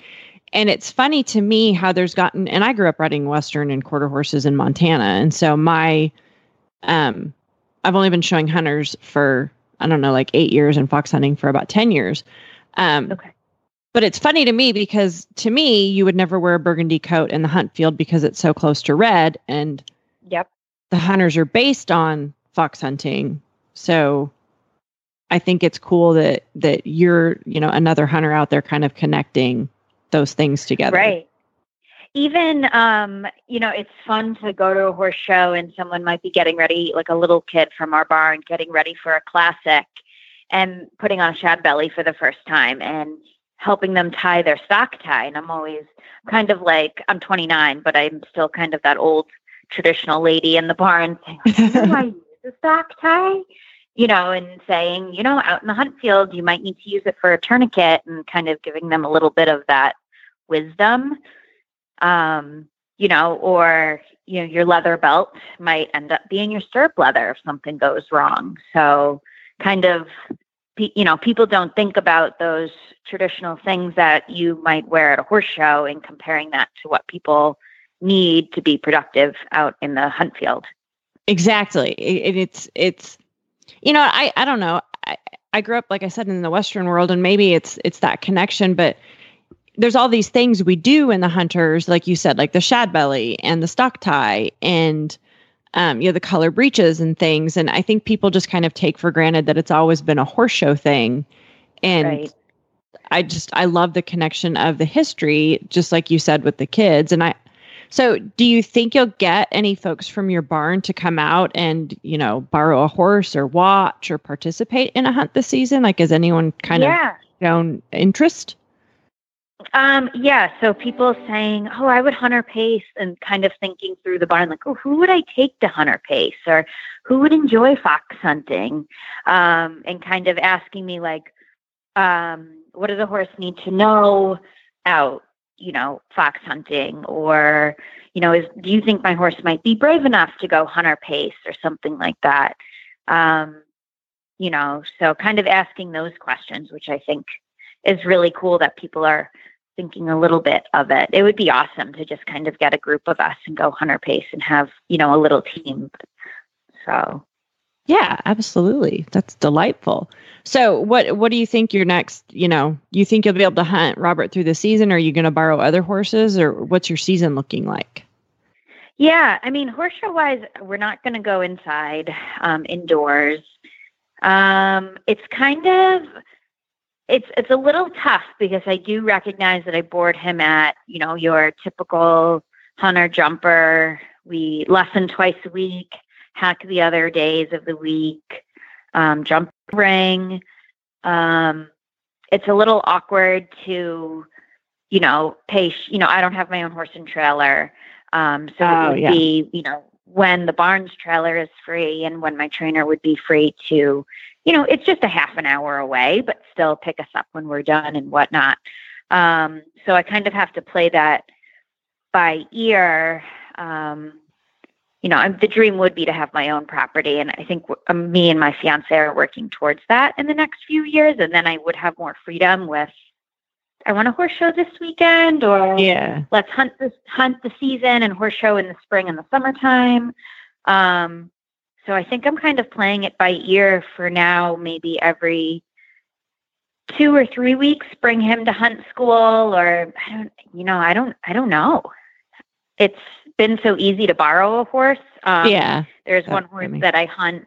And it's funny to me how there's gotten, and I grew up riding Western and quarter horses in Montana. And so my, um, I've only been showing hunters for, I don't know, like eight years and fox hunting for about 10 years. Um, Okay. but it's funny to me because to me, you would never wear a burgundy coat in the hunt field because it's so close to red and Yep. the hunters are based on fox hunting. So I think it's cool that that you're, you know, another hunter out there kind of connecting those things together. Right. Even, um, you know, it's fun to go to a horse show and someone might be getting ready, like a little kid from our barn, getting ready for a classic and putting on a shad belly for the first time and helping them tie their stock tie. And I'm always kind of like, I'm 29, but I'm still kind of that old traditional lady in the barn saying, "You know why I use a stock tie? You know, and saying, you know, out in the hunt field, you might need to use it for a tourniquet and kind of giving them a little bit of that wisdom. Um, you know, or you know, your leather belt might end up being your stirrup leather if something goes wrong. So kind of you know, people don't think about those traditional things that you might wear at a horse show and comparing that to what people need to be productive out in the hunt field. Exactly. It, it's it's you know I I don't know. I, I grew up like I said in the Western world, and maybe it's it's that connection, but there's all these things we do in the hunters, like you said, like the shad belly and the stock tie and um, you know, the color breeches and things. And I think people just kind of take for granted that it's always been a horse show thing. And right. I just I love the connection of the history, just like you said with the kids. And I so do you think you'll get any folks from your barn to come out and, you know, borrow a horse or watch or participate in a hunt this season? Like has anyone kind yeah. of shown interest? Um, yeah, so people saying, "Oh, I would hunter pace," and kind of thinking through the barn, like, "Oh, who would I take to hunter pace?" or "Who would enjoy fox hunting?" Um, and kind of asking me like, um, "What does a horse need to know out, you know, fox hunting?" Or, you know, is do you think my horse might be brave enough to go hunter pace or something like that? Um, you know, so kind of asking those questions, which I think is really cool that people are thinking a little bit of it. It would be awesome to just kind of get a group of us and go hunter pace and have, you know, a little team. So yeah, absolutely. That's delightful. So what what do you think your next, you know, you think you'll be able to hunt Robert through the season? Are you gonna borrow other horses or what's your season looking like? Yeah, I mean horse show wise, we're not gonna go inside, um, indoors. Um, it's kind of it's it's a little tough because I do recognize that I board him at you know your typical hunter jumper. We lesson twice a week, hack the other days of the week, um, jump ring. Um, it's a little awkward to, you know, pay. You know, I don't have my own horse and trailer, um, so oh, it would yeah. be you know when the barns trailer is free and when my trainer would be free to you know, it's just a half an hour away, but still pick us up when we're done and whatnot. Um, so I kind of have to play that by ear. Um, you know, I'm, the dream would be to have my own property, and I think um, me and my fiance are working towards that in the next few years. And then I would have more freedom with. I want a horse show this weekend, or yeah, let's hunt this hunt the season and horse show in the spring and the summertime. Um, so I think I'm kind of playing it by ear for now, maybe every two or three weeks, bring him to hunt school or I don't, you know, I don't, I don't know. It's been so easy to borrow a horse. Um, yeah. There's one horse that I hunt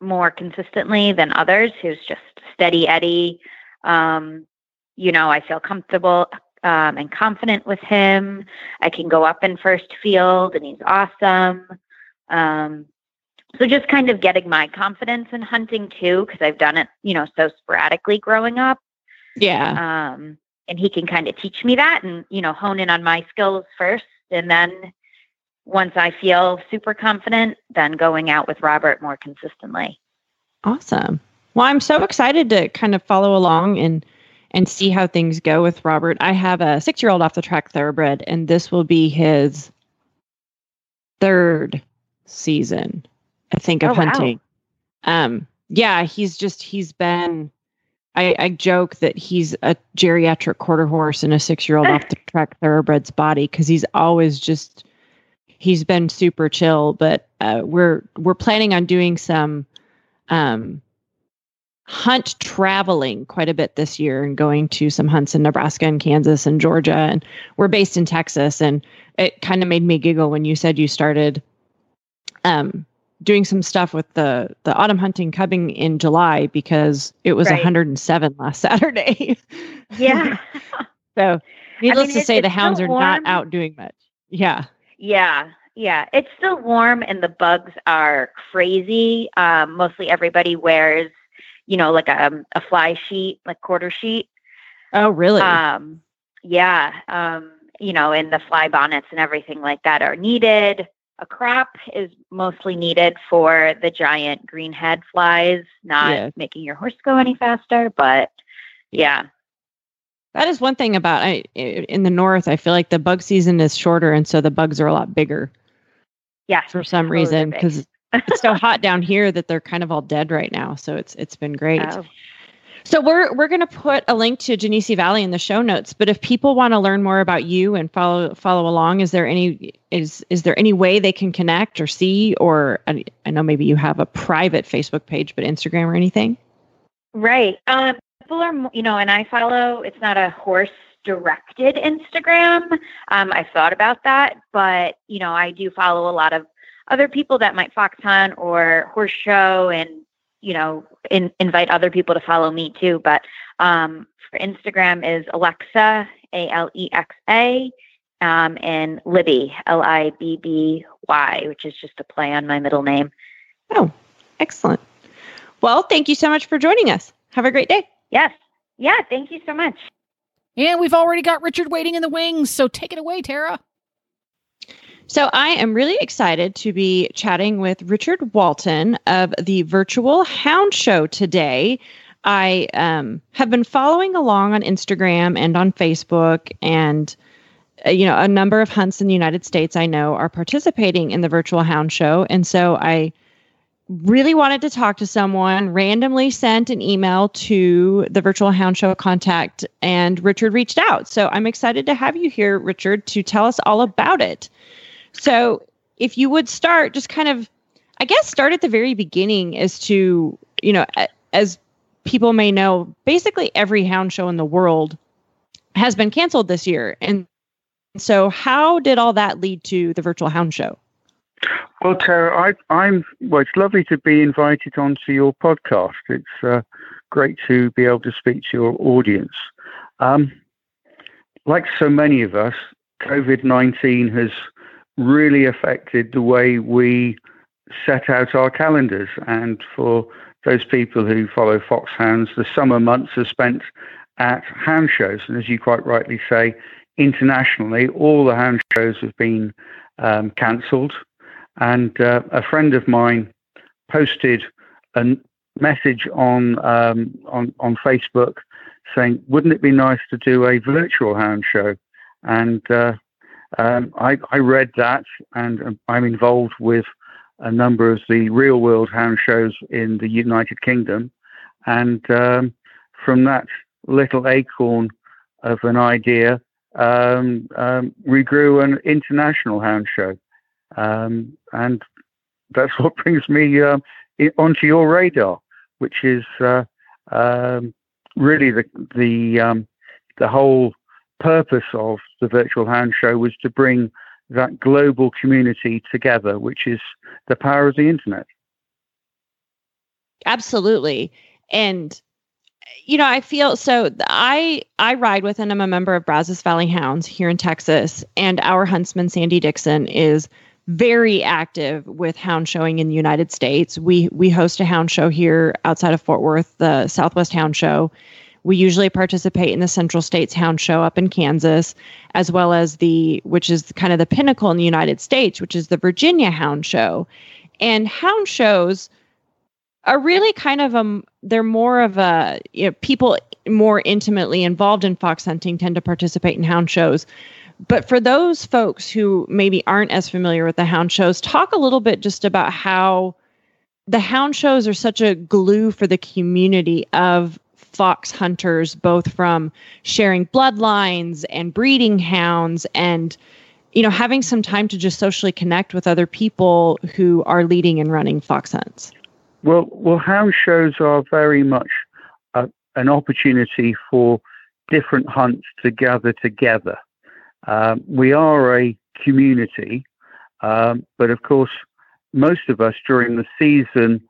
more consistently than others who's just steady Eddie. Um, you know, I feel comfortable um, and confident with him. I can go up in first field and he's awesome. Um, so just kind of getting my confidence in hunting too because i've done it you know so sporadically growing up yeah um and he can kind of teach me that and you know hone in on my skills first and then once i feel super confident then going out with robert more consistently awesome well i'm so excited to kind of follow along and and see how things go with robert i have a six year old off the track thoroughbred and this will be his third season I think, of oh, hunting. Wow. Um, yeah, he's just he's been. I, I joke that he's a geriatric quarter horse in a six year old off the track thoroughbred's body because he's always just he's been super chill. But uh, we're we're planning on doing some um, hunt traveling quite a bit this year and going to some hunts in Nebraska and Kansas and Georgia. And we're based in Texas. And it kind of made me giggle when you said you started um, doing some stuff with the the autumn hunting cubbing in July because it was right. 107 last Saturday. Yeah. so, needless I mean, to say, the hounds are not out doing much. Yeah. Yeah. Yeah. It's still warm and the bugs are crazy. Um, mostly everybody wears, you know, like a, a fly sheet, like quarter sheet. Oh, really? Um, yeah. Um, you know, and the fly bonnets and everything like that are needed a crop is mostly needed for the giant greenhead flies, not yeah. making your horse go any faster. But yeah. That is one thing about I in the north. I feel like the bug season is shorter, and so the bugs are a lot bigger. Yeah, for some reason, because it's so hot down here that they're kind of all dead right now. So it's it's been great. Oh. So we're we're going to put a link to Genesee Valley in the show notes. But if people want to learn more about you and follow follow along, is there any is is there any way they can connect or see or I, I know maybe you have a private Facebook page, but Instagram or anything? Right. Um, people are you know, and I follow. It's not a horse directed Instagram. Um, I've thought about that, but you know, I do follow a lot of other people that might fox hunt or horse show and you know in, invite other people to follow me too but um, for instagram is alexa a-l-e-x-a um, and libby l-i-b-b-y which is just a play on my middle name oh excellent well thank you so much for joining us have a great day yes. Yeah thank you so much. And we've already got richard waiting in the wings so take it away tara. So I am really excited to be chatting with Richard Walton of the Virtual Hound Show today. I um, have been following along on Instagram and on Facebook, and uh, you know, a number of hunts in the United States I know are participating in the Virtual Hound Show, and so I really wanted to talk to someone. Randomly sent an email to the Virtual Hound Show contact, and Richard reached out. So I'm excited to have you here, Richard, to tell us all about it. So if you would start, just kind of, I guess, start at the very beginning as to, you know, as people may know, basically every hound show in the world has been canceled this year. And so, how did all that lead to the virtual hound show? Well, Tara, I, am well. It's lovely to be invited onto your podcast. It's uh, great to be able to speak to your audience. Um, like so many of us, COVID nineteen has really affected the way we set out our calendars. And for those people who follow foxhounds, the summer months are spent at hound shows. And as you quite rightly say, internationally, all the hound shows have been um, cancelled. And uh, a friend of mine posted a message on um, on on Facebook saying, "Wouldn't it be nice to do a virtual hound show?" And uh, um, I, I, read that, and I'm involved with a number of the real world hound shows in the United Kingdom. And um, from that little acorn of an idea, um, um we grew an international hound show. Um, and that's what brings me uh, onto your radar, which is uh, um, really the the the whole purpose of the Virtual Hound Show was to bring that global community together, which is the power of the internet. Absolutely. And you know, I feel so I I ride with and I'm a member of Brazos Valley Hounds here in Texas and our huntsman Sandy Dixon is very active with hound showing in the United States. We we host a hound show here outside of Fort Worth, the Southwest Hound Show, we usually participate in the Central States Hound Show up in Kansas, as well as the, which is kind of the pinnacle in the United States, which is the Virginia Hound Show. And hound shows are really kind of a, they're more of a, you know, people more intimately involved in fox hunting tend to participate in hound shows. But for those folks who maybe aren't as familiar with the hound shows, talk a little bit just about how the hound shows are such a glue for the community of fox hunters, both from sharing bloodlines and breeding hounds and you know having some time to just socially connect with other people who are leading and running fox hunts. Well well hound shows are very much a, an opportunity for different hunts to gather together um, we are a community um, but of course most of us during the season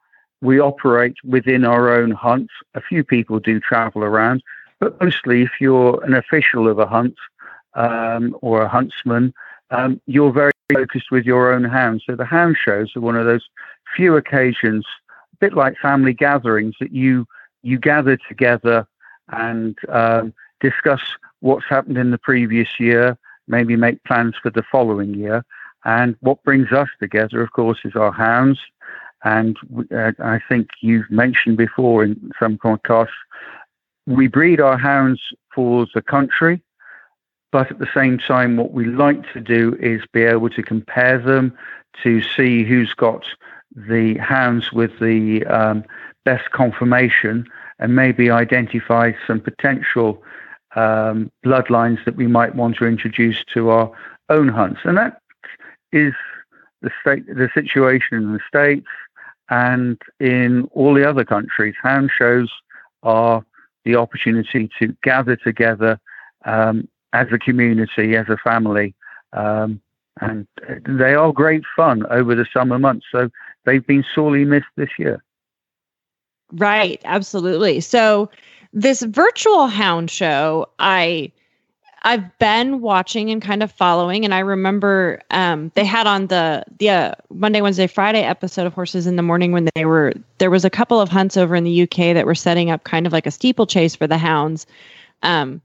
we operate within our own hunts. A few people do travel around, but mostly, if you're an official of a hunt um, or a huntsman, um, you're very focused with your own hounds. So the hound shows are one of those few occasions, a bit like family gatherings, that you you gather together and um, discuss what's happened in the previous year, maybe make plans for the following year. And what brings us together, of course, is our hounds and uh, I think you've mentioned before in some podcasts, we breed our hounds for the country, but at the same time, what we like to do is be able to compare them to see who's got the hounds with the um, best conformation and maybe identify some potential um, bloodlines that we might want to introduce to our own hunts. And that is the state, the situation in the states and in all the other countries. Hound shows are the opportunity to gather together um, as a community, as a family, um, and they are great fun over the summer months. So they've been sorely missed this year. Right, absolutely. So this virtual hound show, I I've been watching and kind of following, and I remember um, they had on the the uh, Monday, Wednesday, Friday episode of Horses in the Morning when they were there was a couple of hunts over in the UK that were setting up kind of like a steeplechase for the hounds, um,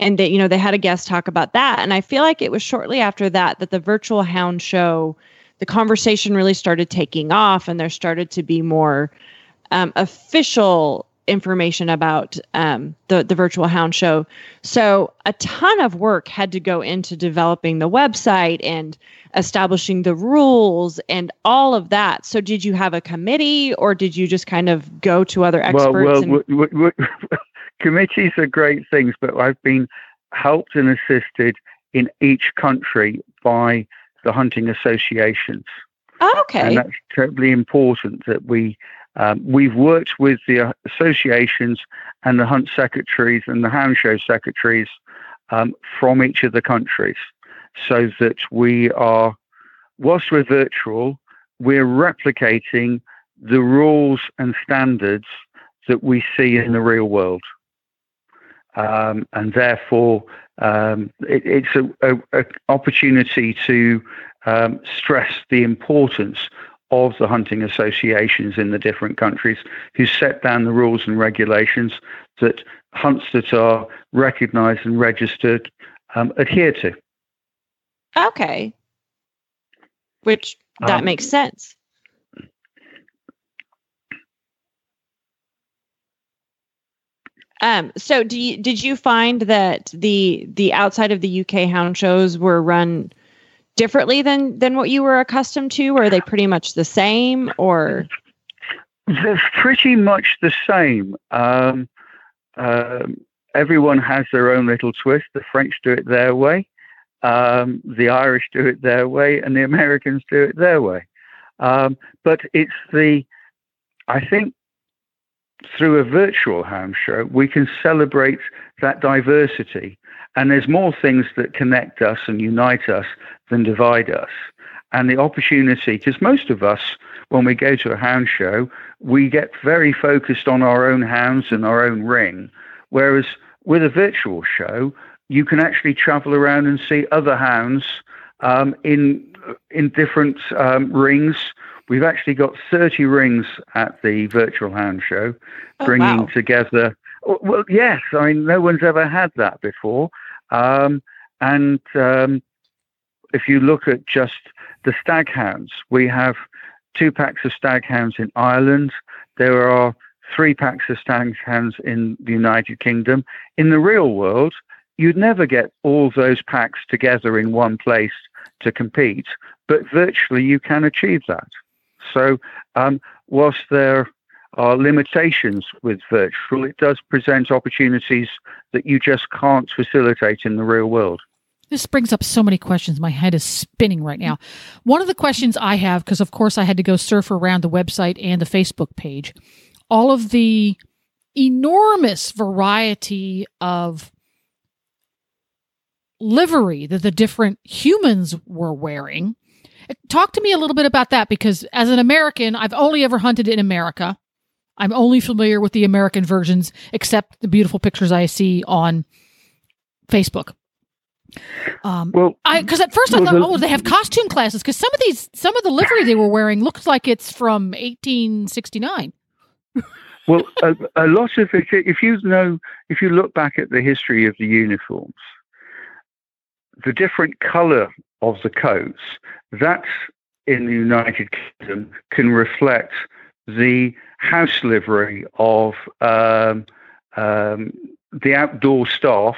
and they you know they had a guest talk about that, and I feel like it was shortly after that that the virtual hound show, the conversation really started taking off, and there started to be more um, official information about um, the the virtual hound show. So a ton of work had to go into developing the website and establishing the rules and all of that. So did you have a committee or did you just kind of go to other experts? Well, well and- w- w- w- committees are great things, but I've been helped and assisted in each country by the hunting associations. oh, okay. And that's terribly important that we um, we've worked with the uh, associations and the hunt secretaries and the hound show secretaries um, from each of the countries so that we are, whilst we're virtual, we're replicating the rules and standards that we see in the real world. Um, and therefore, um, it, it's an opportunity to um, stress the importance of the hunting associations in the different countries who set down the rules and regulations that hunts that are recognized and registered um, adhere to. okay. Which that Um, makes sense. Um, so do you, did you find that the the outside of the UK hound shows were run differently than than what you were accustomed to? Or are they pretty much the same? Or They're pretty much the same. Um, um, everyone has their own little twist. The French do it their way, um, the Irish do it their way, and the Americans do it their way. Um, but it's the, I think, through a virtual hound show, we can celebrate that diversity. And there's more things that connect us and unite us than divide us. And the opportunity, because most of us, when we go to a hound show, we get very focused on our own hounds and our own ring. Whereas with a virtual show, you can actually travel around and see other hounds um, in in different um, rings. We've actually got 30 rings at the virtual hound show, Oh, bringing wow. together. Well, yes, I mean, no one's ever had that before. Um, and um, if you look at just the stag hounds, we have two packs of stag hounds in Ireland. There are three packs of stag hounds in the United Kingdom. In the real world, you'd never get all those packs together in one place to compete, but virtually you can achieve that. So, um, whilst there are limitations with virtual, it does present opportunities that you just can't facilitate in the real world. This brings up so many questions. My head is spinning right now. One of the questions I have, because of course I had to go surf around the website and the Facebook page, all of the enormous variety of livery that the different humans were wearing. Talk to me a little bit about that because as an American, I've only ever hunted in America. I'm only familiar with the American versions, except the beautiful pictures I see on Facebook. Um, Well, I because at first I Well, thought, the- oh, they have costume classes because some of these, some of the livery they were wearing looks like it's from 1869. Well, a, a lot of it, if you know, if you look back at the history of the uniforms, the different colour of the coats, that in the United Kingdom can reflect the house livery of um, um, the outdoor staff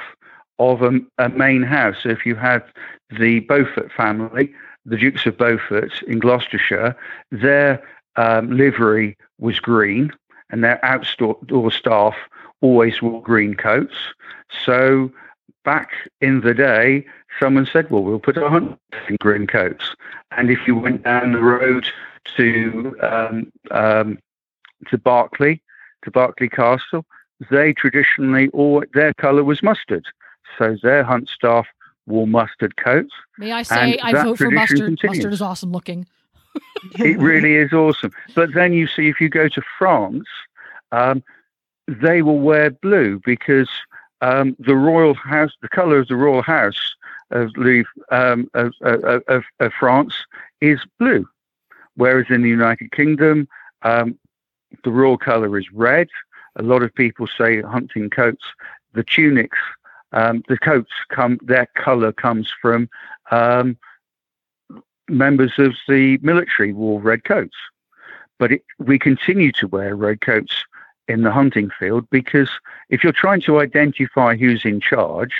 of a, a main house. So if you had the Beaufort family, the Dukes of Beaufort in Gloucestershire, their um, livery was green and their outdoor staff always wore green coats. So back in the day, someone said, "Well, we'll put our hunters in green coats." And if you went down the road to um, um, to Berkeley, to Berkeley Castle, they traditionally all their colour was mustard. So their hunt staff wore mustard coats. May I say, I vote for mustard. Continues. Mustard is awesome looking. it really is awesome. But then you see, if you go to France, um, they will wear blue because um, the royal house, the colour of the royal house of Louis um, of, of, of, of, France is blue, whereas in the United Kingdom, um, the royal colour is red. A lot of people say hunting coats, the tunics, um, the coats come, their colour comes from um, members of the military wore red coats. But it, we continue to wear red coats in the hunting field because if you're trying to identify who's in charge,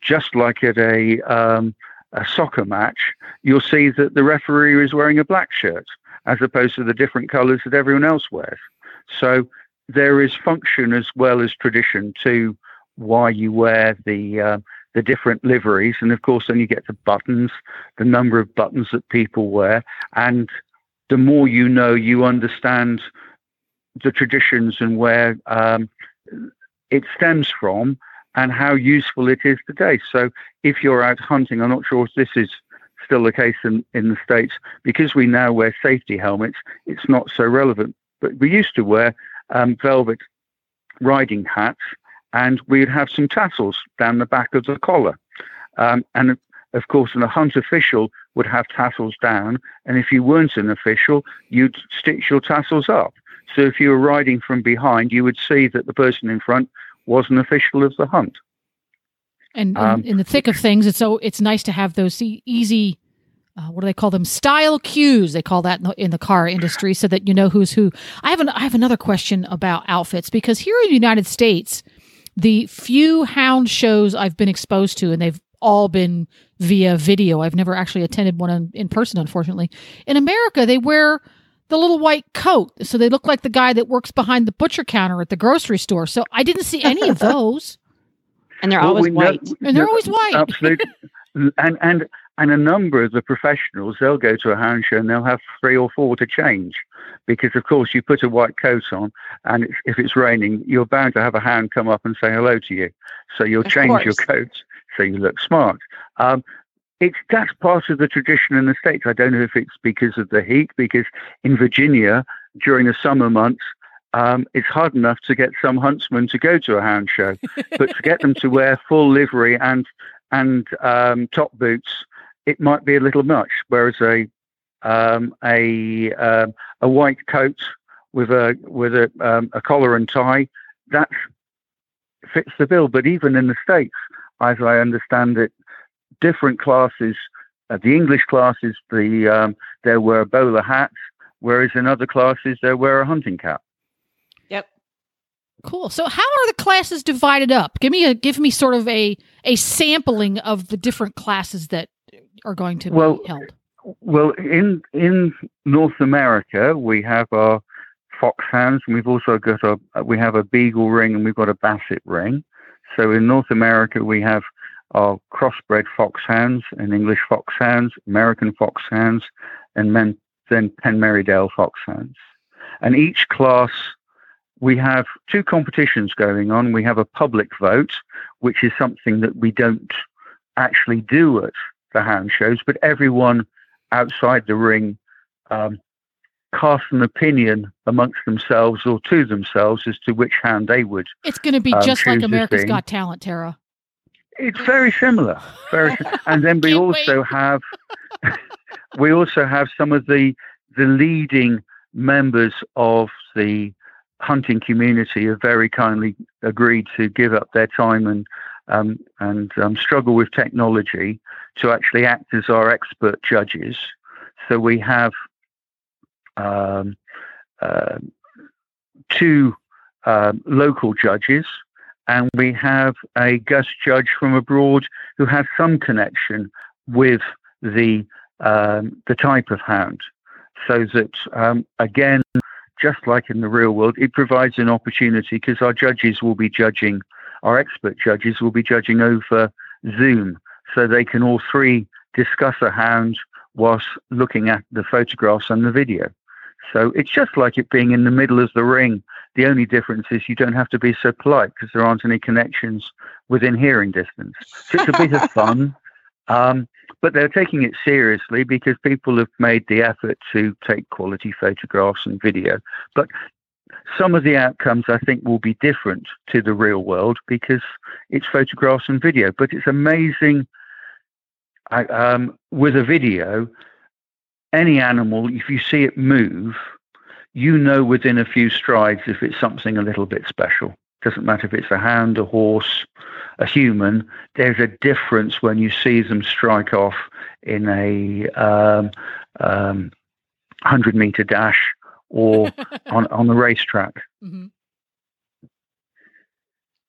just like at a, um, a soccer match, you'll see that the referee is wearing a black shirt as opposed to the different colours that everyone else wears. So there is function as well as tradition to why you wear the uh, the different liveries, and of course, then you get the buttons, the number of buttons that people wear, and the more you know, you understand the traditions and where um, it stems from and how useful it is today. So, if you're out hunting, I'm not sure if this is still the case in, in the States, because we now wear safety helmets, it's not so relevant. But we used to wear um, velvet riding hats and we'd have some tassels down the back of the collar. Um, and of course, a hunt official would have tassels down, and if you weren't an official, you'd stitch your tassels up. So if you were riding from behind, you would see that the person in front was an official of the hunt. And um, in the thick of things, it's so it's nice to have those easy. Uh, what do they call them? Style cues. They call that in the, in the, car industry, so that you know who's who. I have an, I have another question about outfits because here in the United States, the few hound shows I've been exposed to, and they've all been via video. I've never actually attended one in, in person, unfortunately. In America, they wear the little white coat, so they look like the guy that works behind the butcher counter at the grocery store. So I didn't see any of those. and they're well, always white. Know, and they're always white. Absolutely. and and and a number of the professionals, they'll go to a hound show and they'll have three or four to change because, of course, you put a white coat on, and it's, if it's raining, you're bound to have a hound come up and say hello to you. So you'll of change course. your coat so you look smart. Um, it's that's part of the tradition in the states. I don't know if it's because of the heat, because in Virginia during the summer months, um, it's hard enough to get some huntsmen to go to a hound show, but to get them to wear full livery and and um, top boots, it might be a little much. Whereas a um, a um, a white coat with a with a um, a collar and tie that fits the bill. But even in the states, as I understand it, different classes. Uh, the English classes, the um, there were bowler hats, whereas in other classes there were a hunting cap. Yep. Cool. So how are the classes divided up? Give me a give me sort of a a sampling of the different classes that are going to well, be held. Well, in in North America, we have our foxhounds, and we've also got a we have a beagle ring, and we've got a basset ring. So in North America, we have our crossbred foxhounds and English foxhounds, American foxhounds, and men, then Penn-Marydel foxhounds. And each class, we have two competitions going on. We have a public vote, which is something that we don't actually do at the hound shows, but everyone outside the ring um, cast an opinion amongst themselves or to themselves as to which hand they would. It's going to be um, just like America's Got Talent, Tara. It's very similar. Very, and then we also have we also have some of the the leading members of the hunting community have very kindly agreed to give up their time and um, and um, struggle with technology to actually act as our expert judges. So we have um, uh, two uh, local judges, and we have a guest judge from abroad who has some connection with the um, the type of hound, so that um, again, just like in the real world, it provides an opportunity because our judges will be judging, our expert judges will be judging over Zoom. So they can all three discuss a hound whilst looking at the photographs and the video. So it's just like it being in the middle of the ring. The only difference is you don't have to be so polite because there aren't any connections within hearing distance. So it's a bit of fun. Um, but they're taking it seriously because people have made the effort to take quality photographs and video. But some of the outcomes I think will be different to the real world because it's photographs and video. But it's amazing I, um, with a video, any animal, if you see it move, you know within a few strides if it's something a little bit special. Doesn't matter if it's a hound, a horse, a human. There's a difference when you see them strike off in a um, um, 100 meter dash or on, on the racetrack. Mm-hmm.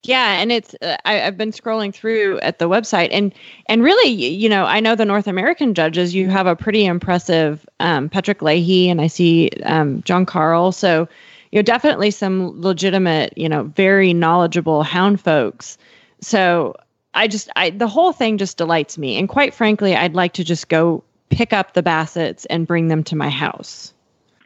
Yeah, and it's uh, I, have been scrolling through at the website, and and really, you know, I know the North American judges. You have a pretty impressive um, Patrick Leahy, and I see um, John Carle. So, you know, definitely some legitimate, you know, very knowledgeable hound folks. So, I just I the whole thing just delights me, and quite frankly, I'd like to just go pick up the Bassets and bring them to my house.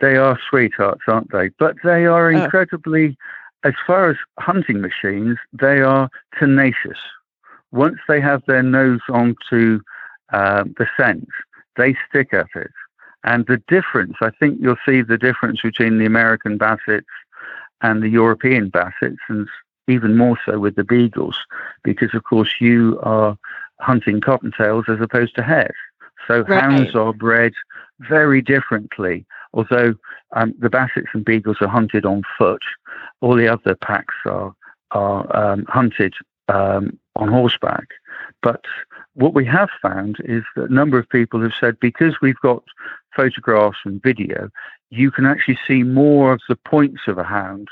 They are sweethearts, aren't they? But they are incredibly. Oh as far as hunting machines, they are tenacious. Once they have their nose onto uh, the scent, they stick at it. And the difference, I think you'll see the difference between the American bassets and the European bassets, and even more so with the beagles, because of course you are hunting cottontails as opposed to hares. So right. hounds are bred very differently. Although um, the bassets and beagles are hunted on foot, all the other packs are are um, hunted um, on horseback. But what we have found is that a number of people have said because we've got photographs and video, you can actually see more of the points of a hound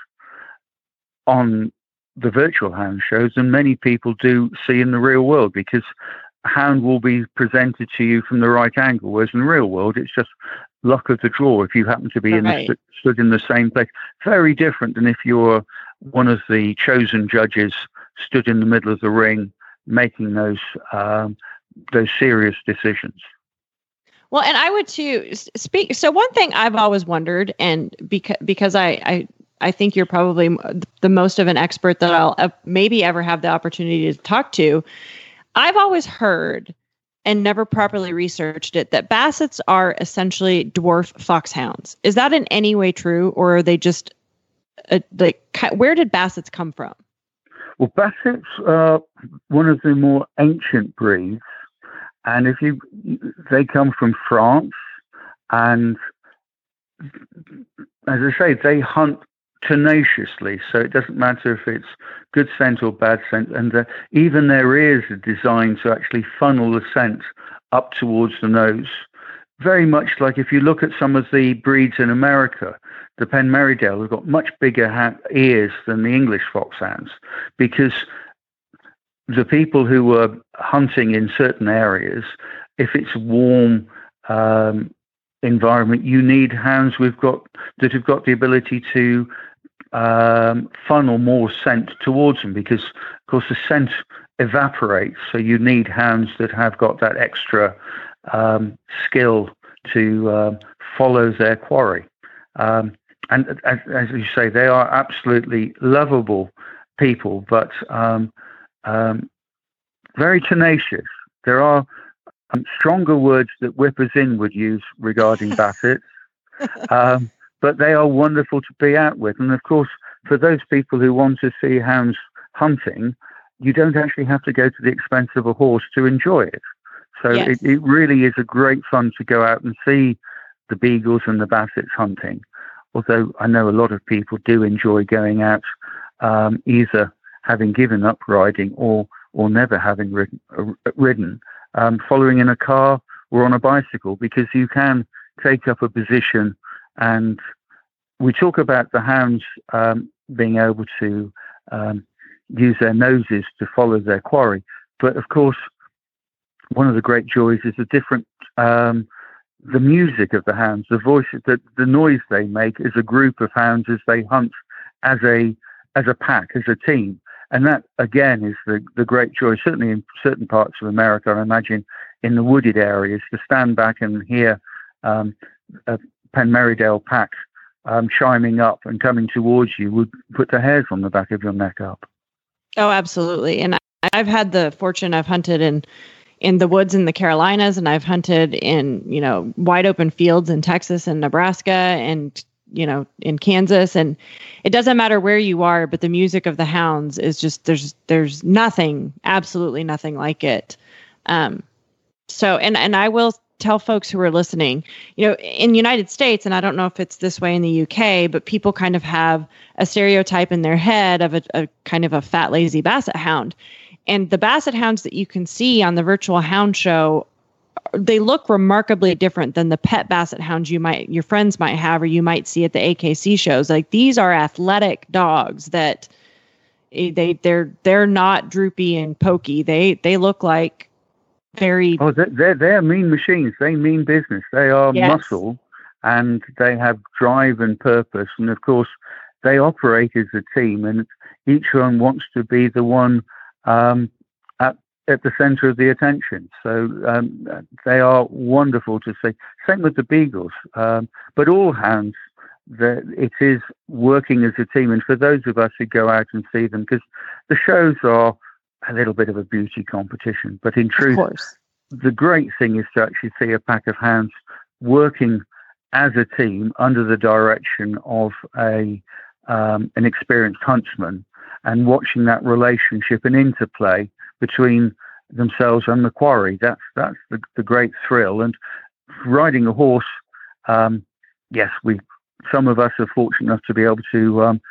on the virtual hound shows than many people do see in the real world because hound will be presented to you from the right angle, whereas in the real world, it's just luck of the draw if you happen to be right. in the, stood in the same place. Very different than if you're one of the chosen judges stood in the middle of the ring making those um, those serious decisions. Well, and I would too speak. So one thing I've always wondered, and because because I, I I think you're probably the most of an expert that I'll maybe ever have the opportunity to talk to, I've always heard and never properly researched it that bassets are essentially dwarf foxhounds. Is that in any way true, or are they just uh, like where did bassets come from? Well, bassets are one of the more ancient breeds, and if you they come from France, and as I say, they hunt tenaciously. So it doesn't matter if it's good scent or bad scent. And uh, even their ears are designed to actually funnel the scent up towards the nose. Very much like if you look at some of the breeds in America, the Penn-Marydel have got much bigger ha- ears than the English foxhounds because the people who were hunting in certain areas, if it's warm um, environment, you need hounds we've got that have got the ability to um, funnel more scent towards them because, of course, the scent evaporates. So you need hounds that have got that extra um, skill to um, follow their quarry. Um, and as, as, you say, they are absolutely lovable people, but um, um, very tenacious. There are stronger words that whippers in would use regarding bassets. Um, but they are wonderful to be out with. And of course, for those people who want to see hounds hunting, you don't actually have to go to the expense of a horse to enjoy it. So yes. it, it really is a great fun to go out and see the beagles and the bassets hunting. Although I know a lot of people do enjoy going out, um, either having given up riding or or never having ridden, uh, ridden um, following in a car or on a bicycle, because you can take up a position and we talk about the hounds um, being able to um, use their noses to follow their quarry. But of course, one of the great joys is the different um, the music of the hounds, the voice, the, the noise they make as a group of hounds as they hunt as a as a pack, as a team. And that again is the, the great joy, certainly in certain parts of America, I imagine in the wooded areas, to stand back and hear um, a Penn-Marydel pack um, chiming up and coming towards you would put the hairs on the back of your neck up. Oh, absolutely. And I've had the fortune, I've hunted in in the woods in the Carolinas and I've hunted in, you know, wide open fields in Texas and Nebraska and you know in Kansas and it doesn't matter where you are but the music of the hounds is just there's there's nothing absolutely nothing like it um so and and I will tell folks who are listening you know in the United States and I don't know if it's this way in the UK but people kind of have a stereotype in their head of a, a kind of a fat lazy basset hound and the basset hounds that you can see on the virtual hound show they look remarkably different than the pet basset hounds you might your friends might have or you might see at the AKC shows. Like these are athletic dogs that eh, they they're they're not droopy and pokey. They they look like very oh they're they're mean machines. They mean business. They are Yes. muscle, and they have drive and purpose. And of course, they operate as a team, and each one wants to be the one um, at at the centre of the attention. So um, they are wonderful to see. Same with the beagles, um, but all hounds. The, it is working as a team, and for those of us who go out and see them, because the shows are a little bit of a beauty competition, but in truth, the great thing is to actually see a pack of hounds working as a team under the direction of a um, an experienced huntsman and watching that relationship and interplay between themselves and the quarry. That's that's the, the great thrill. And riding a horse, um, yes, we some of us are fortunate enough to be able to um,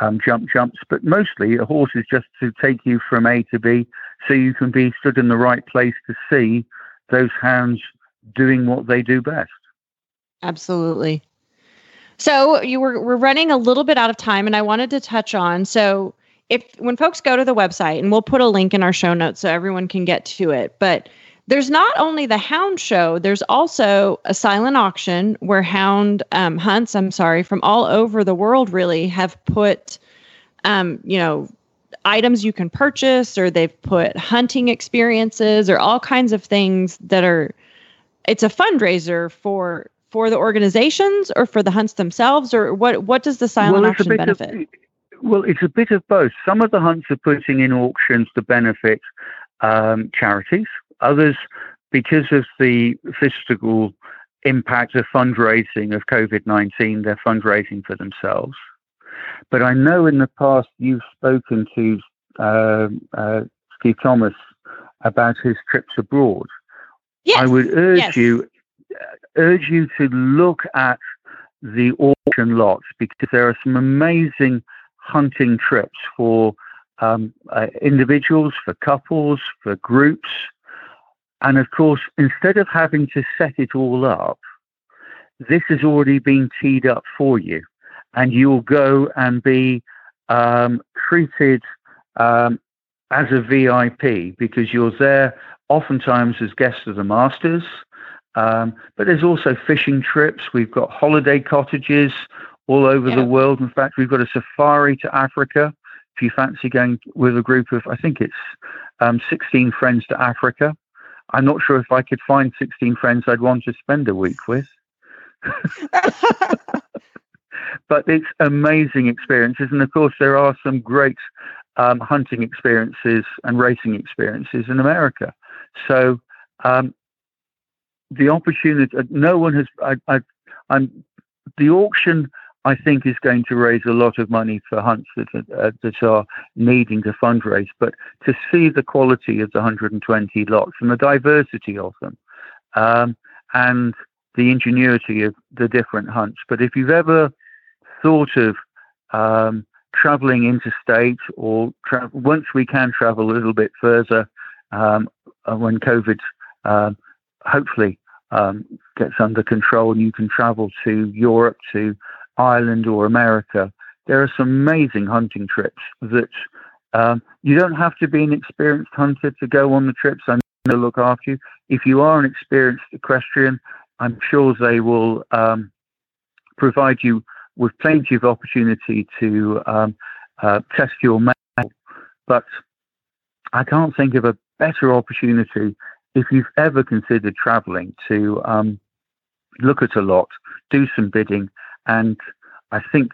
um, jump jumps, but mostly a horse is just to take you from A to B, so you can be stood in the right place to see those hounds doing what they do best. Absolutely. So you were we're running a little bit out of time, and I wanted to touch on so if when folks go to the website, and we'll put a link in our show notes so everyone can get to it, but there's not only the hound show, there's also a silent auction where hound um, hunts, I'm sorry, from all over the world really have put, um, you know, items you can purchase or they've put hunting experiences or all kinds of things that are, it's a fundraiser for for the organizations or for the hunts themselves or what what does the silent Well, auction bit of- benefit Well, it's a bit of both. Some of the hunts are putting in auctions to benefit um, charities. Others, because of the physical impact of fundraising of COVID 19, they're fundraising for themselves. But I know in the past you've spoken to uh, uh, Steve Thomas about his trips abroad. yes I would urge yes. you urge you to look at the auction lots because there are some amazing hunting trips for um, uh, individuals, for couples, for groups, and of course, instead of having to set it all up, this has already been teed up for you, and you'll go and be um, treated um, as a VIP because you're there oftentimes as guests of the masters. Um, but there's also fishing trips. We've got holiday cottages all over Yeah. the world. In fact, we've got a safari to Africa. If you fancy going with a group of, I think it's um, 16 friends to Africa. I'm not sure if I could find 16 friends I'd want to spend a week with, but it's amazing experiences. And of course, there are some great um, hunting experiences and racing experiences in America. So um, the opportunity, no one has, I, I, I'm, the auction, I think, is going to raise a lot of money for hunts that, are- uh, that are needing to fundraise. But to see the quality of the 120 lots and the diversity of them, um, and the ingenuity of the different hunts. But if you've ever thought of um, traveling interstate or tra- once we can travel a little bit further um, uh, when COVID um, hopefully um, gets under control and you can travel to Europe, to Ireland or America, there are some amazing hunting trips that um, you don't have to be an experienced hunter to go on the trips. I to look after you. If you are an experienced equestrian, I'm sure they will um, provide you with plenty of opportunity to um, uh, test your mettle. But I can't think of a better opportunity if you've ever considered traveling to um, look at a lot, do some bidding, and I think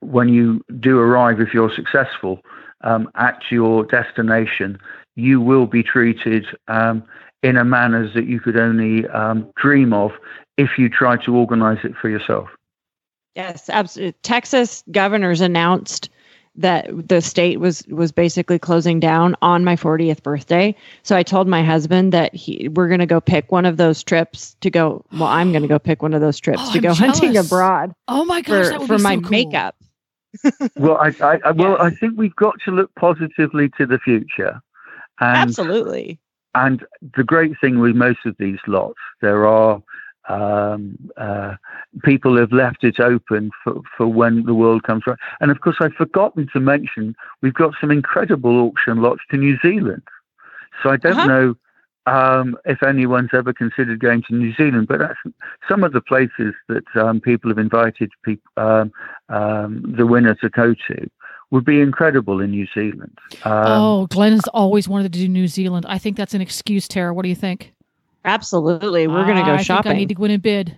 when you do arrive, if you're successful um, at your destination, you will be treated um, in a manner that you could only um, dream of if you try to organize it for yourself. Yes, absolutely. Texas governors announced that the state was was basically closing down on my 40th birthday. So I told my husband that he we're going to go pick one of those trips to go well I'm going to go pick one of those trips Oh, to I'm go hunting abroad Oh my gosh, for that would for be my so cool. makeup. well, I, I, I well, I think we've got to look positively to the future, and Absolutely. and the great thing with most of these lots, there are um, uh, people have left it open for, for when the world comes around. And of course, I've forgotten to mention we've got some incredible auction lots to New Zealand. So I don't Uh-huh. know um, if anyone's ever considered going to New Zealand, but that's some of the places that um, people have invited peop um, um, the winner to go to would be incredible in New Zealand. Um, oh, Glenn has always wanted to do New Zealand. I think that's an excuse, Tara. What do you think? Absolutely. We're going to go I think shopping. I need to go in and bid.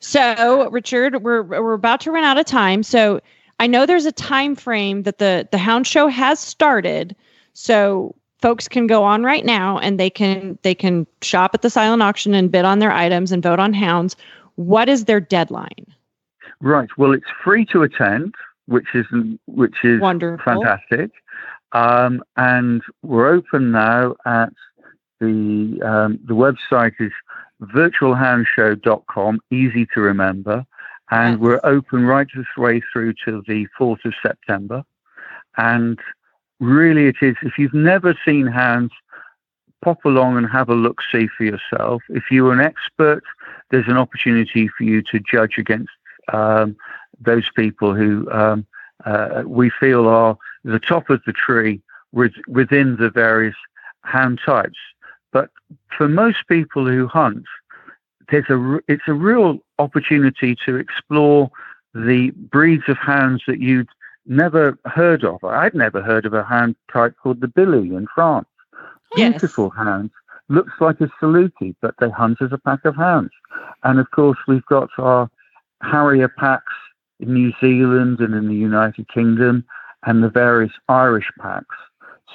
So, Richard, we're we're about to run out of time. So, I know there's a time frame that the the Hound Show has started. So, folks can go on right now and they can they can shop at the silent auction and bid on their items and vote on hounds. What is their deadline? Right. Well, it's free to attend, which is which is Wonderful. fantastic. Um, and we're open now at the um, the website is virtualhoundshow.com, easy to remember, and we're open right this way through to the 4th of September. And really, it is if you've never seen hands, pop along and have a look see for yourself. If you're an expert, there's an opportunity for you to judge against um, those people who um, uh, we feel are the top of the tree with, within the various hand types. But for most people who hunt, there's a it's a real opportunity to explore the breeds of hounds that you'd never heard of. I'd never heard of a hound type called the Billy in France. Yes. Beautiful hounds, looks like a Saluki, but they hunt as a pack of hounds. And of course, we've got our Harrier packs in New Zealand and in the United Kingdom, and the various Irish packs.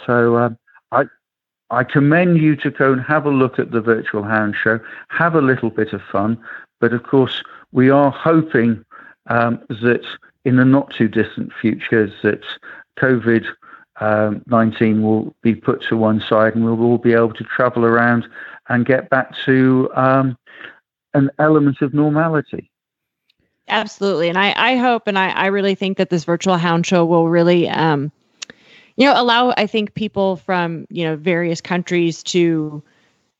So um, I commend you to go and have a look at the virtual hound show, have a little bit of fun. But of course, we are hoping um, that in the not too distant future that COVID um, 19 will be put to one side and we'll all be able to travel around and get back to um, an element of normality. Absolutely. And I, I hope and I, I really think that this virtual hound show will really um, you know, allow I think people from, you know, various countries to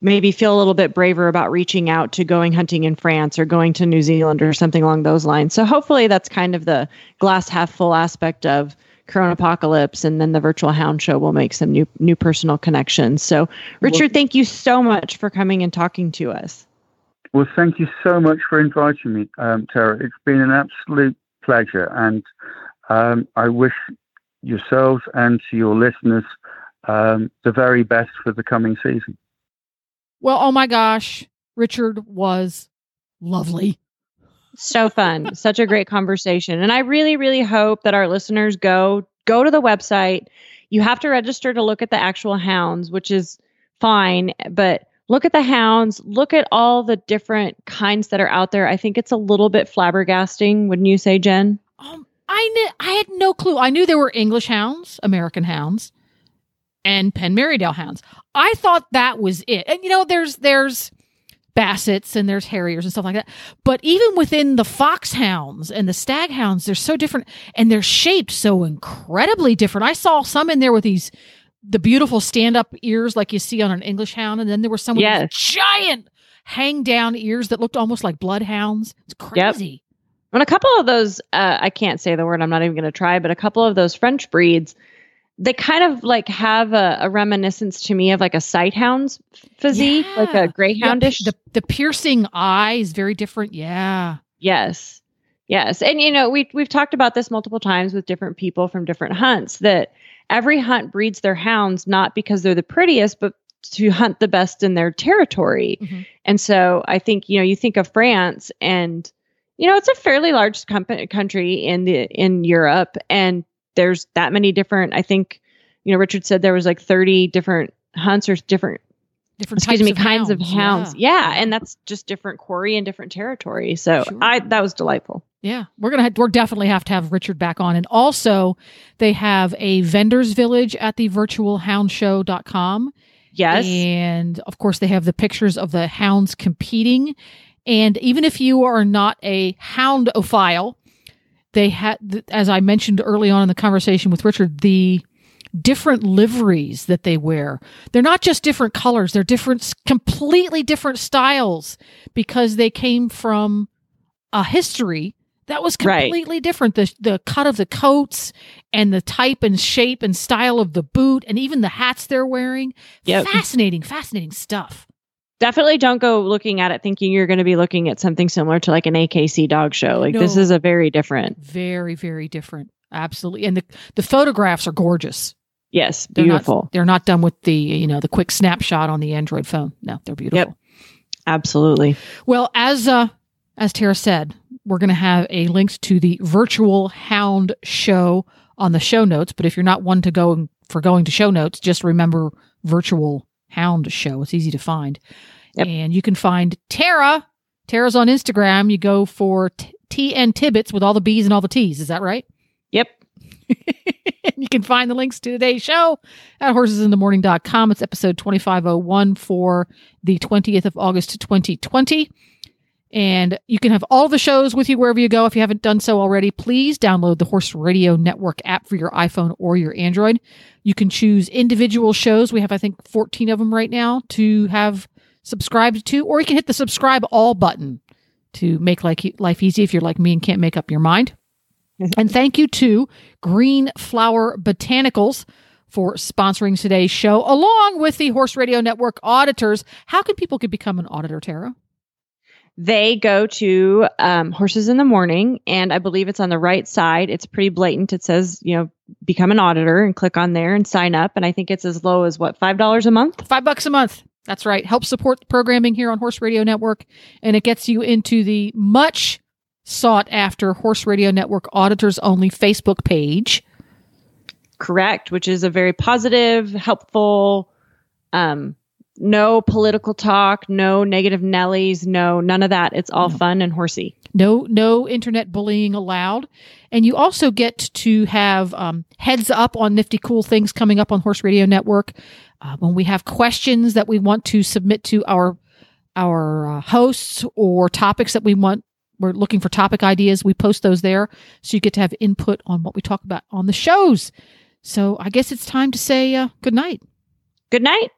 maybe feel a little bit braver about reaching out to going hunting in France or going to New Zealand or something along those lines. So hopefully that's kind of the glass half full aspect of Corona Apocalypse and then the virtual hound show will make some new new personal connections. So Richard, thank you so much for coming and talking to us. Well, thank you so much for inviting me, um, Tara. It's been an absolute pleasure, and um, I wish yourselves and to your listeners um, the very best for the coming season. Well, oh my gosh, Richard was lovely. so fun. Such a great conversation. And i really really hope that our listeners go go to the website. You have to register to look at the actual hounds which is fine but look at the hounds. Look at all the different kinds that are out there. I think it's a little bit flabbergasting wouldn't you say Jenn? Um, I knew I had no clue. I knew there were English hounds, American hounds, and Penn-Marydel hounds. I thought that was it. And you know, there's there's Bassets and there's Harriers and stuff like that. But even within the foxhounds and the staghounds, they're so different and they're shaped so incredibly different. I saw some in there with these the beautiful stand up ears like you see on an English hound, and then there were some with these giant hang down ears that looked almost like bloodhounds. It's Yep. And a couple of those uh, i can't say the word i'm not even going to try but a couple of those french breeds they kind of like have a, a reminiscence to me of like a sighthound's physique, yeah. like a greyhoundish. Yeah, the, the piercing eye is very different. Yeah. Yes. Yes. And you know, we we've talked about this multiple times with different people from different hunts that every hunt breeds their hounds not because they're the prettiest, but to hunt the best in their territory. Mm-hmm. And so I think, you know, you think of France and you know, it's a fairly large company, country in the in Europe and there's that many different I think you know Richard said there was like 30 different hunts or different different excuse me of kinds hounds. of hounds. Yeah. yeah. and that's just different quarry and different territory. So sure. I that was delightful. Yeah, we're gonna we're definitely have to have Richard back on, and also they have a vendors village at the virtualhoundshow.com. Yes, and of course they have the pictures of the hounds competing, and even if you are not a houndophile, they had as I mentioned early on in the conversation with Richard the different liveries that they wear. They're not just different colors, they're different completely different styles because they came from a history that was completely right. different. The the cut of the coats and the type and shape and style of the boot and even the hats they're wearing. Yep. Fascinating, fascinating stuff. Definitely don't go looking at it thinking you're going to be looking at something similar to like an AKC dog show. Like no, this is a very different. Very, very different. Absolutely. And the the photographs are gorgeous. Yes, beautiful. They're not, they're not done with the, you know, the quick snapshot on the Android phone. No, they're beautiful. Yep. Absolutely. Well, as uh as Tara said, we're going to have a link to the virtual hound show on the show notes. But if you're not one to go for going to show notes, just remember virtual hound show. It's easy to find. Yep. And you can find Tara. Tara's on Instagram. You go for T and Tibbets with all the B's and all the T's. Is that right? Yep. you can find the links to today's show at horsesinthemorning.com. It's episode 2501 for the 20th of August 2020. And you can have all the shows with you wherever you go. If you haven't done so already, please download the Horse Radio Network app for your iPhone or your Android. You can choose individual shows. We have, I think, 14 of them right now to have subscribed to, or you can hit the subscribe all button to make like life easy if you're like me and can't make up your mind. and thank you to Green Flower Botanicals for sponsoring today's show, along with the Horse Radio Network auditors. How can people could become an auditor, Tara? They go to um, Horses in the Morning, and I believe it's on the right side. It's pretty blatant. It says, you know, become an auditor and click on there and sign up. And I think it's as low as what, $5 a month? Five bucks a month. That's right. Help support the programming here on Horse Radio Network, and it gets you into the much sought after Horse Radio Network auditors only Facebook page. Correct, which is a very positive, helpful, um, no political talk, no negative Nellies, no none of that. It's all no. fun and horsey. No, no internet bullying allowed. And you also get to have um, heads up on nifty cool things coming up on Horse Radio Network. Uh, when we have questions that we want to submit to our our uh, hosts or topics that we want, we're looking for topic ideas. We post those there, so you get to have input on what we talk about on the shows. So I guess it's time to say uh, good night. Good night.